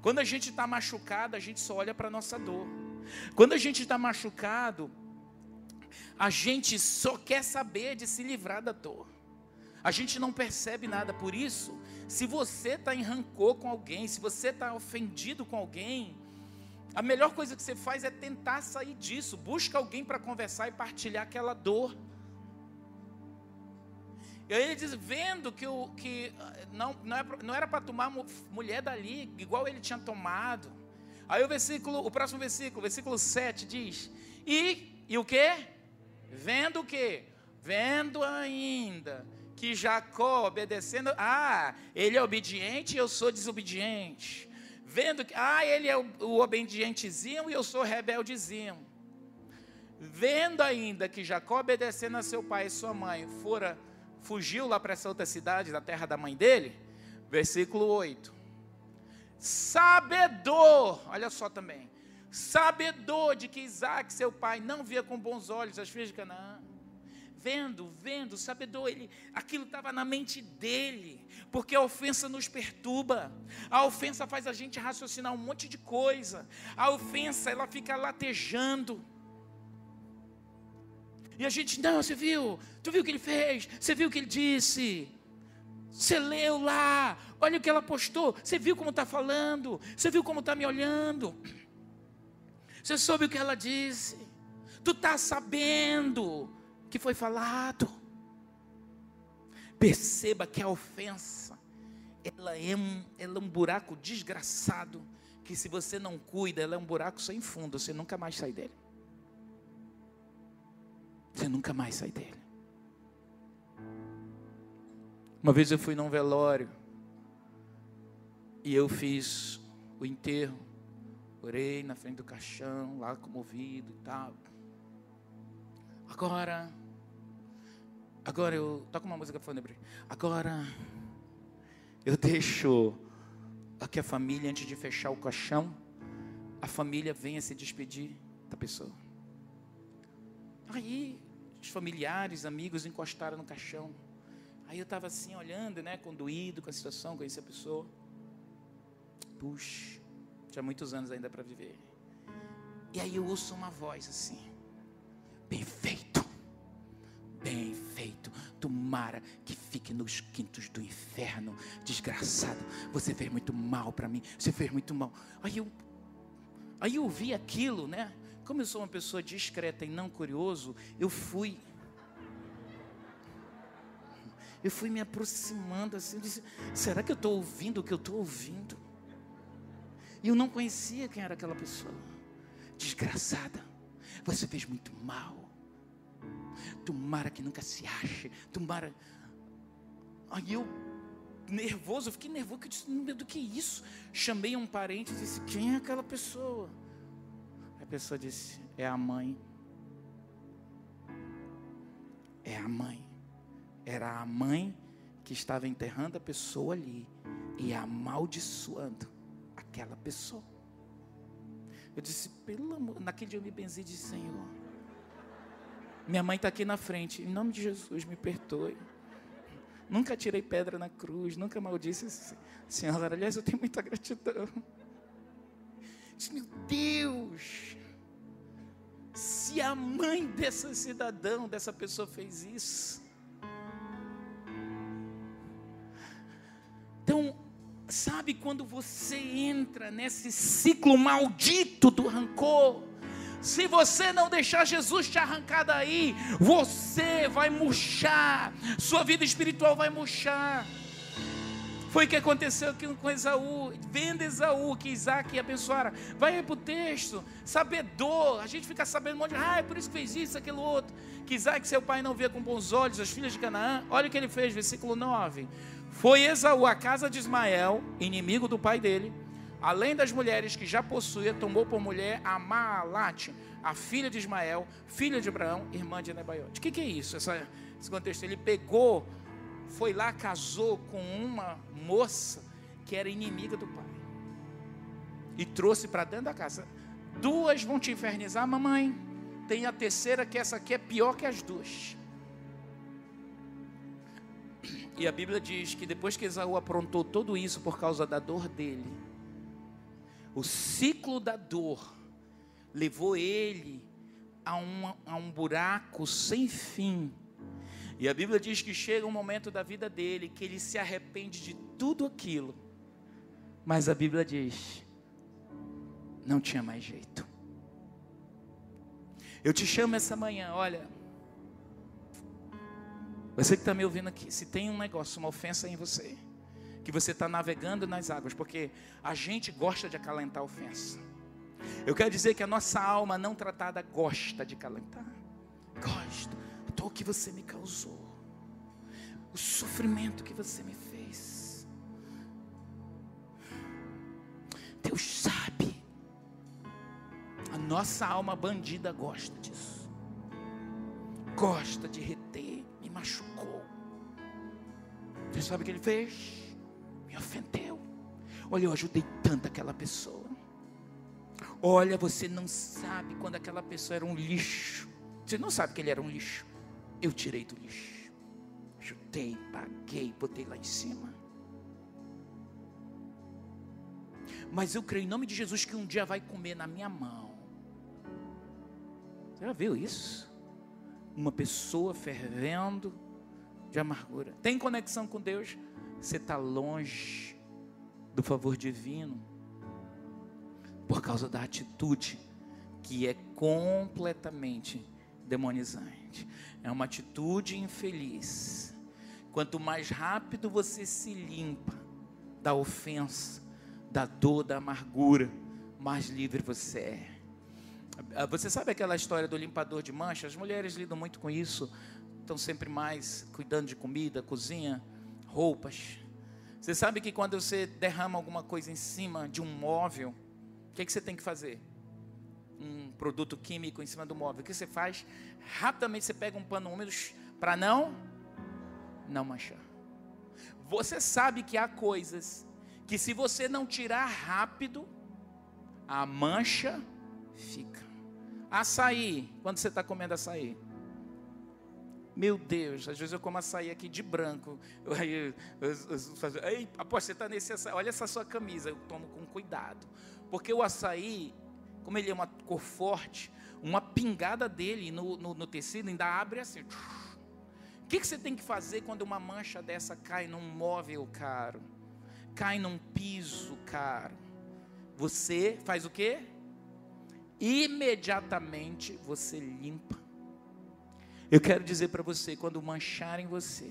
Quando a gente está machucado, a gente só olha para a nossa dor. Quando a gente está machucado, a gente só quer saber de se livrar da dor. A gente não percebe nada, por isso se você está em rancor com alguém, se você está ofendido com alguém, a melhor coisa que você faz é tentar sair disso. Busca alguém para conversar e partilhar aquela dor. E aí ele diz, vendo que, o, que não, não, é, era para tomar mulher dali, igual ele tinha tomado. Aí o versículo, o próximo versículo, versículo 7 diz: E, e o que? Vendo o que? Vendo ainda que Jacó obedecendo, ah, ele é obediente e eu sou desobediente. Vendo que, ah, ele é o, o obedientezinho e eu sou rebeldezinho. Vendo ainda que Jacó obedecendo a seu pai e sua mãe, fora, fugiu lá para essa outra cidade, da terra da mãe dele, versículo 8. Sabedor, olha só também, sabedor de que Isaac, seu pai, não via com bons olhos as filhas de Canaã vendo, vendo, sabedor, ele, aquilo estava na mente dele, porque a ofensa nos perturba, a ofensa faz a gente raciocinar um monte de coisa, a ofensa ela fica latejando. E a gente, não, você viu, tu viu o que ele fez, você viu o que ele disse, você leu lá, olha o que ela postou, você viu como está falando, você viu como está me olhando, você soube o que ela disse, tu está sabendo, que foi falado. Perceba que a ofensa, ela é, um, ela é um buraco desgraçado, que se você não cuida, ela é um buraco sem fundo, você nunca mais sai dele. Você nunca mais sai dele. Uma vez eu fui num velório, e eu fiz o enterro, orei na frente do caixão, lá comovido e tal. Agora, agora eu toco uma música fúnebre. Agora eu deixo aqui a família antes de fechar o caixão, a família venha se despedir da pessoa. Aí os familiares, amigos encostaram no caixão. Aí eu estava assim olhando, né, conduído com a situação, conheci a pessoa. Puxa, tinha muitos anos ainda para viver. E aí eu ouço uma voz assim. Bem feito, bem feito. Tomara que fique nos quintos do inferno, desgraçado. Você fez muito mal para mim. Você fez muito mal. Aí eu, aí eu vi aquilo, né? Como eu sou uma pessoa discreta e não curioso, eu fui eu fui me aproximando assim, disse, será que eu estou ouvindo o que eu estou ouvindo? E eu não conhecia quem era aquela pessoa. Desgraçada, você fez muito mal. Tomara que nunca se ache. Tomara. Aí eu, nervoso, eu fiquei nervoso, que eu disse, meu, do que isso? Chamei um parente e disse, quem é aquela pessoa? A pessoa disse, é a mãe. É a mãe. Era a mãe que estava enterrando a pessoa ali e amaldiçoando aquela pessoa. Eu disse, pelo amor, naquele dia eu me benzi e disse, Senhor, minha mãe está aqui na frente, em nome de Jesus, me perdoe. Nunca tirei pedra na cruz, nunca maldisse a senhora. Aliás, eu tenho muita gratidão. Disse, meu Deus, se a mãe dessa cidadão, dessa pessoa fez isso. Sabe quando você entra nesse ciclo maldito do rancor? Se você não deixar Jesus te arrancar daí, você vai murchar, sua vida espiritual vai murchar. Foi o que aconteceu aqui com Esaú. Vendo Esaú que Isaac ia abençoar. Vai para o texto. Sabedor. A gente fica sabendo um monte de. Ah, é por isso que fez isso, aquilo outro. Que Isaac, seu pai, não via com bons olhos as filhas de Canaã. Olha o que ele fez, versículo 9. Foi Esaú à casa de Ismael, inimigo do pai dele, além das mulheres que já possuía, tomou por mulher a Maalate, a filha de Ismael, filha de Abraão, irmã de Nebaiote. O que, que é isso? Essa, esse contexto. Ele pegou, foi lá, casou com uma moça que era inimiga do pai. E trouxe para dentro da casa. Duas vão te infernizar, mamãe. Tem a terceira, que essa aqui é pior que as duas. E a Bíblia diz que depois que Esaú aprontou tudo isso por causa da dor dele, o ciclo da dor levou ele a um, a um buraco sem fim. E a Bíblia diz que chega um momento da vida dele que ele se arrepende de tudo aquilo. Mas a Bíblia diz: não tinha mais jeito. Eu te chamo essa manhã, olha, você que está me ouvindo aqui, se tem um negócio, uma ofensa em você, que você está navegando nas águas, porque a gente gosta de acalentar a ofensa. Eu quero dizer que a nossa alma não tratada gosta de acalentar. Gosto. A dor que você me causou. O sofrimento que você me fez. Deus sabe. A nossa alma bandida gosta disso. Gosta de reter machucou. Você sabe o que ele fez? Me ofendeu. Olha, eu ajudei tanto aquela pessoa. Olha, você não sabe quando aquela pessoa era um lixo. Você não sabe que ele era um lixo. eu tirei do lixo. Chutei, paguei, botei lá em cima. Mas eu creio em nome de Jesus que um dia vai comer na minha mão. Você já viu isso? Uma pessoa fervendo de amargura. Tem conexão com Deus? Você está longe do favor divino por causa da atitude que é completamente demonizante. É uma atitude infeliz. Quanto mais rápido você se limpa da ofensa, da dor, da amargura, mais livre você é. Ah, você sabe aquela história do limpador de manchas? As mulheres lidam muito com isso, estão sempre mais cuidando de comida, cozinha, roupas. Você sabe que quando você derrama alguma coisa em cima de um móvel, o que, é que você tem que fazer? Um produto químico em cima do móvel. O que você faz? Rapidamente você pega um pano úmido para não não manchar. Você sabe que há coisas que se você não tirar rápido, a mancha fica. Açaí, quando você está comendo açaí, meu Deus, às vezes eu como açaí aqui de branco. Aí Ei, após você está nesse açaí, olha essa sua camisa, eu tomo com cuidado. Porque o açaí, como ele é uma cor forte, uma pingada dele no, no, no tecido ainda abre assim. O que, que você tem que fazer quando uma mancha dessa cai num móvel caro? Cai num piso caro? Você faz o quê? Imediatamente você limpa eu quero dizer para você, quando mancharem você,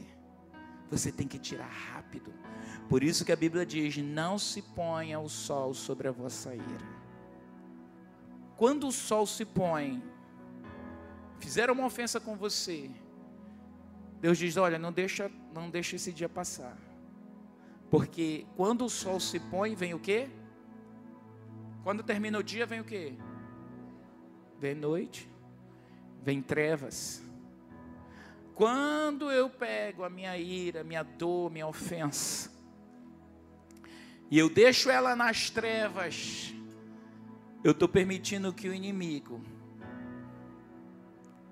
você tem que tirar rápido. Por isso que a Bíblia diz: não se ponha o sol sobre a vossa ira. Quando o sol se põe, fizeram uma ofensa com você, Deus diz: olha, não deixa, não deixa esse dia passar. Porque quando o sol se põe, vem o quê? Quando termina o dia, vem o quê? Vem noite, vem trevas. Quando eu pego a minha ira, minha dor, minha ofensa, e eu deixo ela nas trevas, eu estou permitindo que o inimigo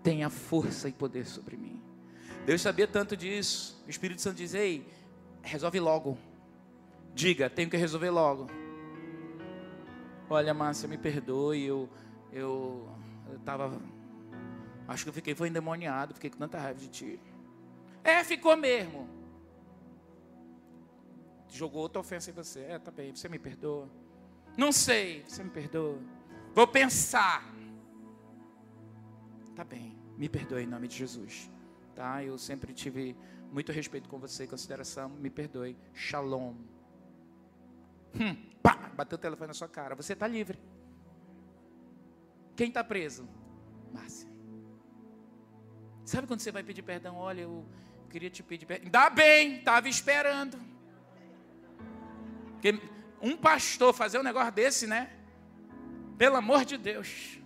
tenha força e poder sobre mim. Deus sabia tanto disso. O Espírito Santo diz: Ei, resolve logo. Diga, tenho que resolver logo. Olha, Márcia, me perdoe, eu eu estava Acho que eu fiquei, foi endemoniado, fiquei com tanta raiva de ti. É, ficou mesmo. Jogou outra ofensa em você. É, tá bem, você me perdoa. Não sei, você me perdoa. Vou pensar. Tá bem, me perdoe em nome de Jesus. Tá? Eu sempre tive muito respeito com você, consideração, me perdoe. Shalom. Hum, pá, bateu o telefone na sua cara. Você está livre. Quem está preso? Márcia. Sabe quando você vai pedir perdão? Olha, eu queria te pedir perdão. Ainda bem, estava esperando. Porque um pastor fazer um negócio desse, né? Pelo amor de Deus.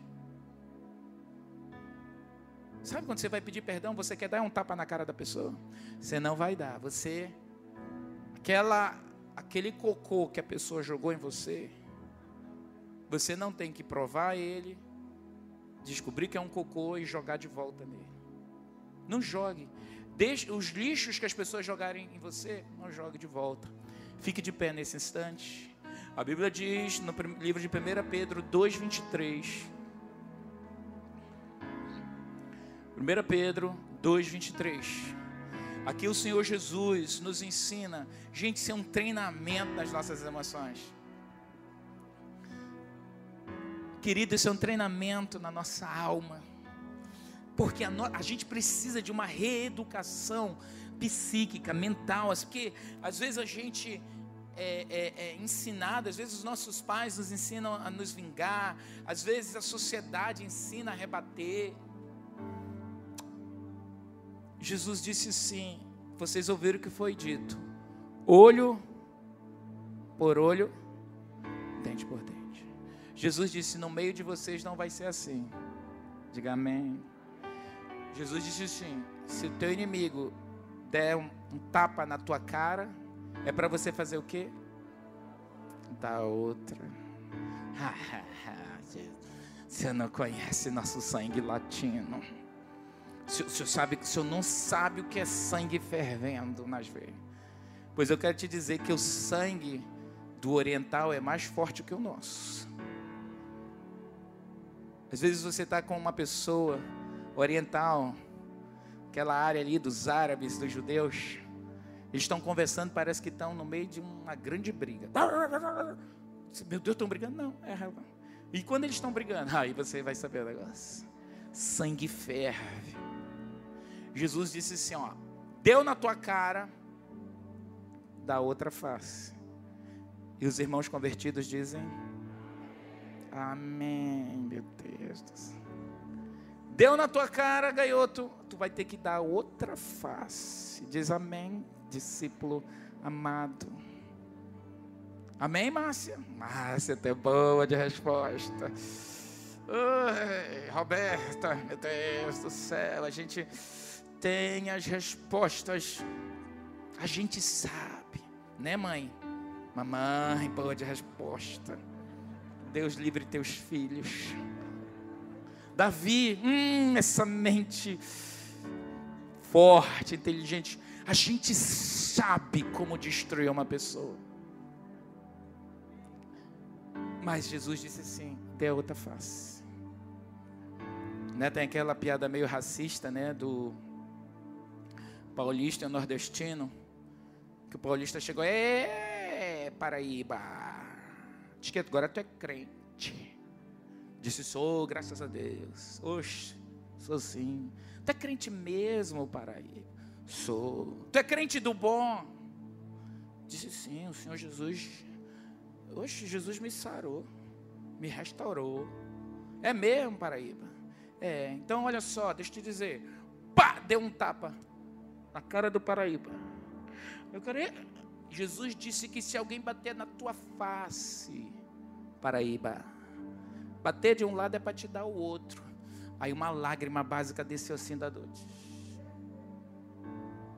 Sabe quando você vai pedir perdão, você quer dar um tapa na cara da pessoa? Você não vai dar. Você aquela aquele cocô que a pessoa jogou em você, você não tem que provar ele, descobrir que é um cocô e jogar de volta nele. Não jogue. Deixe os lixos que as pessoas jogarem em você, não jogue de volta. Fique de pé nesse instante. A Bíblia diz no livro de 1 Pedro 2:23. 1 Pedro 2:23. Aqui o Senhor Jesus nos ensina, gente, isso é um treinamento das nossas emoções. Querido, isso é um treinamento na nossa alma porque a, no, a gente precisa de uma reeducação psíquica, mental, porque às vezes a gente é, é, é, ensinado, às vezes os nossos pais nos ensinam a nos vingar, às vezes a sociedade ensina a rebater. Jesus disse sim, vocês ouviram o que foi dito: olho por olho, dente por dente. Jesus disse: no meio de vocês não vai ser assim. Diga amém. Jesus disse assim: se o teu inimigo der um, um tapa na tua cara, é para você fazer o quê? Da outra. Você não conhece nosso sangue latino. O o senhor não sabe o que é sangue fervendo nas veias. Pois eu quero te dizer que o sangue do oriental é mais forte que o nosso. Às vezes você está com uma pessoa oriental, aquela área ali dos árabes, dos judeus, eles estão conversando, parece que estão no meio de uma grande briga. Meu Deus, estão brigando? Não, é. E quando eles estão brigando? Aí você vai saber o negócio. Sangue ferve. Jesus disse assim: ó, deu na tua cara, da outra face. E os irmãos convertidos dizem: Amém, meu Deus. Deu na tua cara, gaioto, tu vai ter que dar outra face. Diz amém, discípulo amado. Amém, Márcia? Márcia, até boa de resposta. Roberta, meu Deus do céu, a gente tem as respostas, a gente sabe, né, mãe? Mamãe, boa de resposta. Deus livre teus filhos. Davi, hum, essa mente forte, inteligente. A gente sabe como destruir uma pessoa. Mas Jesus disse assim: a outra face. Né, tem aquela piada meio racista, né? Do paulista nordestino. Que o paulista chegou, é Paraíba. Diz que agora tu é crente. Disse, sou, graças a Deus. Oxe, sou sim. Tu é crente mesmo, Paraíba? Sou. Tu é crente do bom? Disse, sim, o Senhor Jesus. Oxe, Jesus me sarou, me restaurou. É mesmo, Paraíba? É, então olha só, deixa eu te dizer. Pá, deu um tapa na cara do Paraíba. Eu queria Jesus disse que se alguém bater na tua face, Paraíba, bater de um lado é para te dar o outro. Aí uma lágrima básica desceu assim da dor.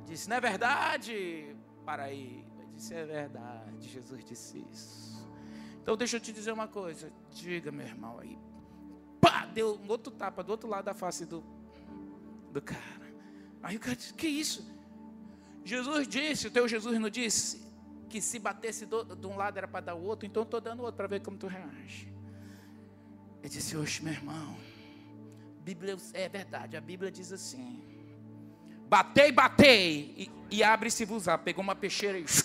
Disse, não é verdade, Paraíba? Disse, é verdade, Jesus disse isso. Então deixa eu te dizer uma coisa. Diga, meu irmão, aí. Pá, deu um outro tapa do outro lado da face do, do cara. Aí o cara disse, que isso? Jesus disse, o teu Jesus não disse, que se batesse do, de um lado era para dar o outro, então estou dando outro para ver como tu reage. Ele disse, oxe, meu irmão, Bíblia, é verdade, a Bíblia diz assim: batei, batei, e, e abre-se vos Pegou uma peixeira e.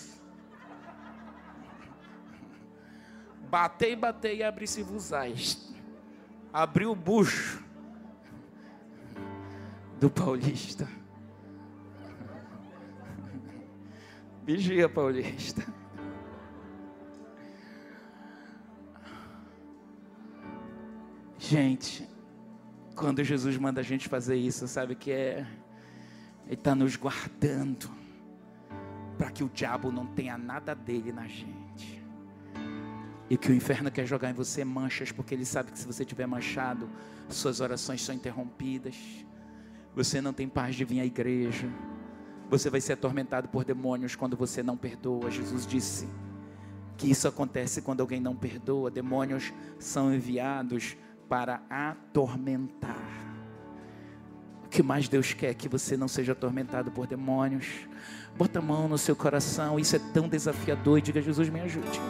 Batei, batei e abre-se vos Abriu o bucho do paulista. Vigia, paulista. Gente, quando Jesus manda a gente fazer isso, sabe que é? Ele está nos guardando para que o diabo não tenha nada dele na gente. E que o inferno quer jogar em você manchas, porque ele sabe que se você tiver manchado, suas orações são interrompidas. Você não tem paz de vir à igreja você vai ser atormentado por demônios quando você não perdoa. Jesus disse que isso acontece quando alguém não perdoa. Demônios são enviados para atormentar. O que mais Deus quer é que você não seja atormentado por demônios. Bota a mão no seu coração. Isso é tão desafiador. E diga: Jesus, me ajude.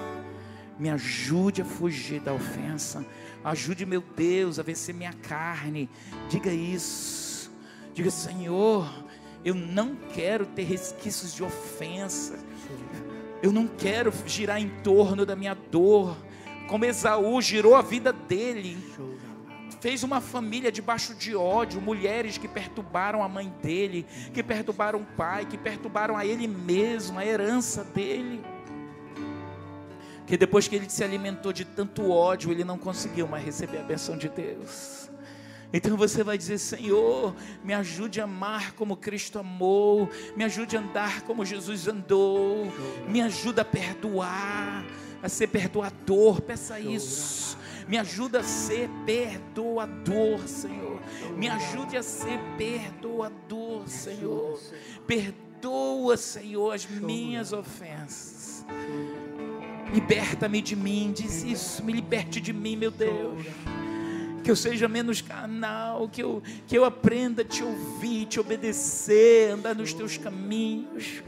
Me ajude a fugir da ofensa. Ajude, meu Deus, a vencer minha carne. Diga isso. Diga, Senhor, eu não quero ter resquícios de ofensa. Eu não quero girar em torno da minha dor. Como Esaú girou a vida dele. Fez uma família debaixo de ódio, mulheres que perturbaram a mãe dele, que perturbaram o pai, que perturbaram a ele mesmo, a herança dele. Que depois que ele se alimentou de tanto ódio, ele não conseguiu mais receber a benção de Deus. Então você vai dizer: Senhor, me ajude a amar como Cristo amou, me ajude a andar como Jesus andou, me ajuda a perdoar, a ser perdoador. Peça isso. Me ajuda a ser perdoador, Senhor. Me ajude a ser perdoador, Senhor. Perdoa, Senhor, as minhas ofensas. Liberta-me de mim, diz isso, me liberte de mim, meu Deus que eu seja menos carnal, que eu, que eu aprenda a te ouvir, te obedecer, andar nos teus caminhos.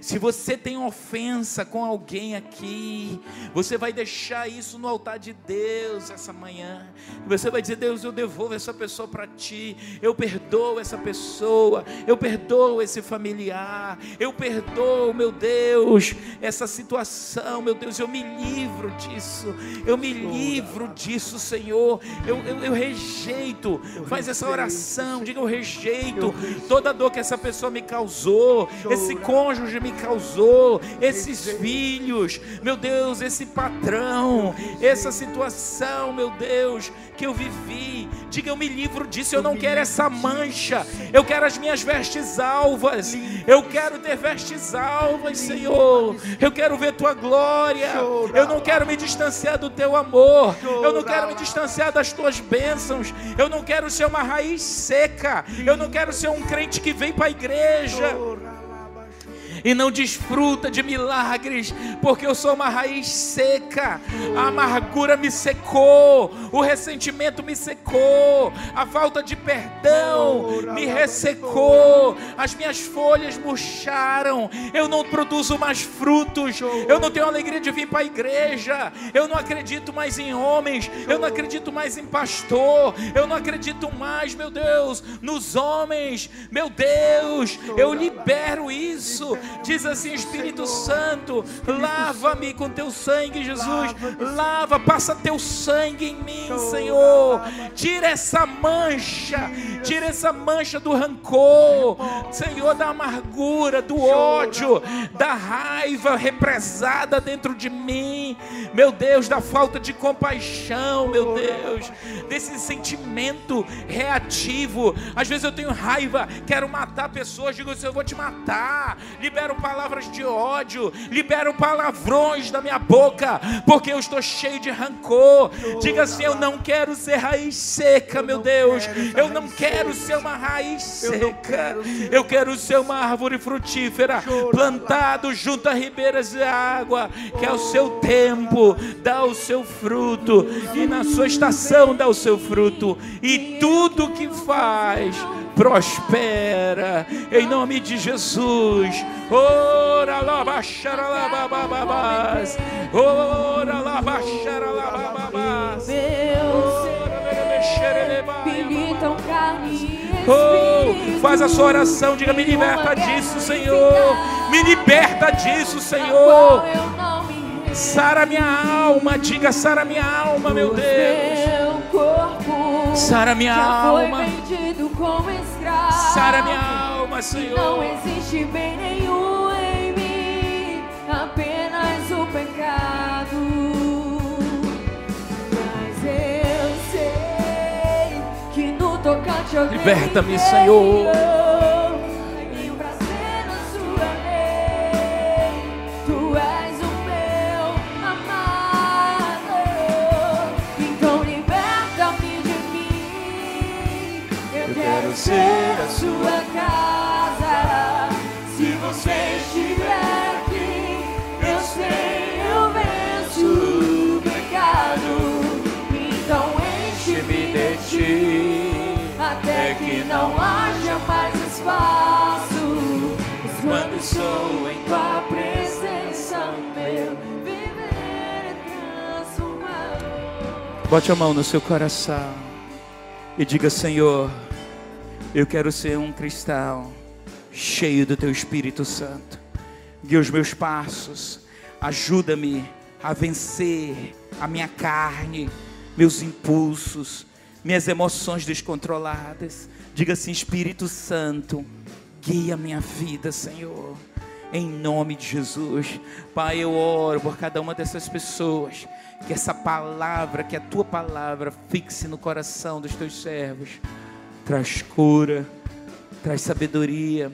Se você tem ofensa com alguém aqui, você vai deixar isso no altar de Deus essa manhã. Você vai dizer: Deus, eu devolvo essa pessoa para ti. Eu perdoo essa pessoa. Eu perdoo esse familiar. Eu perdoo, meu Deus, essa situação. Meu Deus, eu me livro disso. Eu me livro disso, Senhor. Eu, eu, eu rejeito. Faz essa oração. Diga: Eu rejeito toda dor que essa pessoa me causou. Esse cônjuge me causou, esses filhos, meu Deus, esse patrão, essa situação, meu Deus, que eu vivi. Diga, eu me livro disso, eu não quero essa mancha, eu quero as minhas vestes alvas, eu quero ter vestes alvas, Senhor, eu quero ver tua glória, eu não quero me distanciar do teu amor, eu não quero me distanciar das tuas bênçãos, eu não quero ser uma raiz seca, eu não quero ser um crente que vem para a igreja e não desfruta de milagres, porque eu sou uma raiz seca. A amargura me secou, o ressentimento me secou, a falta de perdão me ressecou, as minhas folhas murcharam, eu não produzo mais frutos, eu não tenho alegria de vir para a igreja, eu não acredito mais em homens, eu não acredito mais em pastor, eu não acredito mais, meu Deus, nos homens, meu Deus, eu libero isso Diz assim: Espírito Santo, lava-me com teu sangue, Jesus. Lava, passa teu sangue em mim, Senhor. Tira essa mancha, tira essa mancha do rancor, Senhor, da amargura, do ódio, da raiva represada dentro de mim, meu Deus, da falta de compaixão, meu Deus, desse sentimento reativo. Às vezes eu tenho raiva, quero matar pessoas, digo assim: eu vou te matar. Libera libero palavras de ódio, libero palavrões da minha boca, porque eu estou cheio de rancor. Diga assim: Eu não quero ser raiz seca, meu Deus. Eu não quero ser uma raiz seca. Eu quero ser uma árvore frutífera, plantado junto a ribeiras de água, que é o seu tempo dá o seu fruto, e na sua estação dá o seu fruto, e tudo que faz prospera, em nome de Jesus. Ora lá, baixara lá, bababás. Ora lá, baixara lá, bababás. Oh, faz a sua oração, diga: Me liberta disso, Senhor. Me liberta disso, Senhor. Sara minha alma, diga: Sara minha alma, meu Deus. Sara minha alma. Sara minha alma, Senhor. Não existe bem nenhum em mim, apenas o pecado. Mas eu sei que no tocante ao Liberta-me, Senhor. Sua casa. Se você estiver aqui, eu sei, eu venço o pecado. Então enche-me de ti, até que não haja mais espaço. Quando estou em tua presença, meu viver é transformado. Bote a mão no seu coração e diga: Senhor. Eu quero ser um cristão cheio do teu Espírito Santo. Guia os meus passos, ajuda-me a vencer a minha carne, meus impulsos, minhas emoções descontroladas. Diga assim: Espírito Santo, guia minha vida, Senhor. Em nome de Jesus, Pai, eu oro por cada uma dessas pessoas. Que essa palavra, que a tua palavra fixe no coração dos teus servos traz cura, traz sabedoria,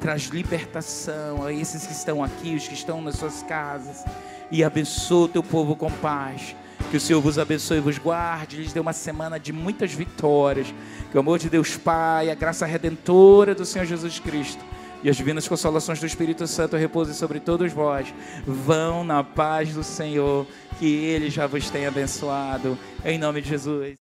traz libertação a esses que estão aqui, os que estão nas suas casas, e abençoa o teu povo com paz. Que o Senhor vos abençoe e vos guarde, lhes dê uma semana de muitas vitórias. Que o amor de Deus Pai, a graça redentora do Senhor Jesus Cristo e as divinas consolações do Espírito Santo repousem sobre todos vós. Vão na paz do Senhor, que Ele já vos tenha abençoado. Em nome de Jesus.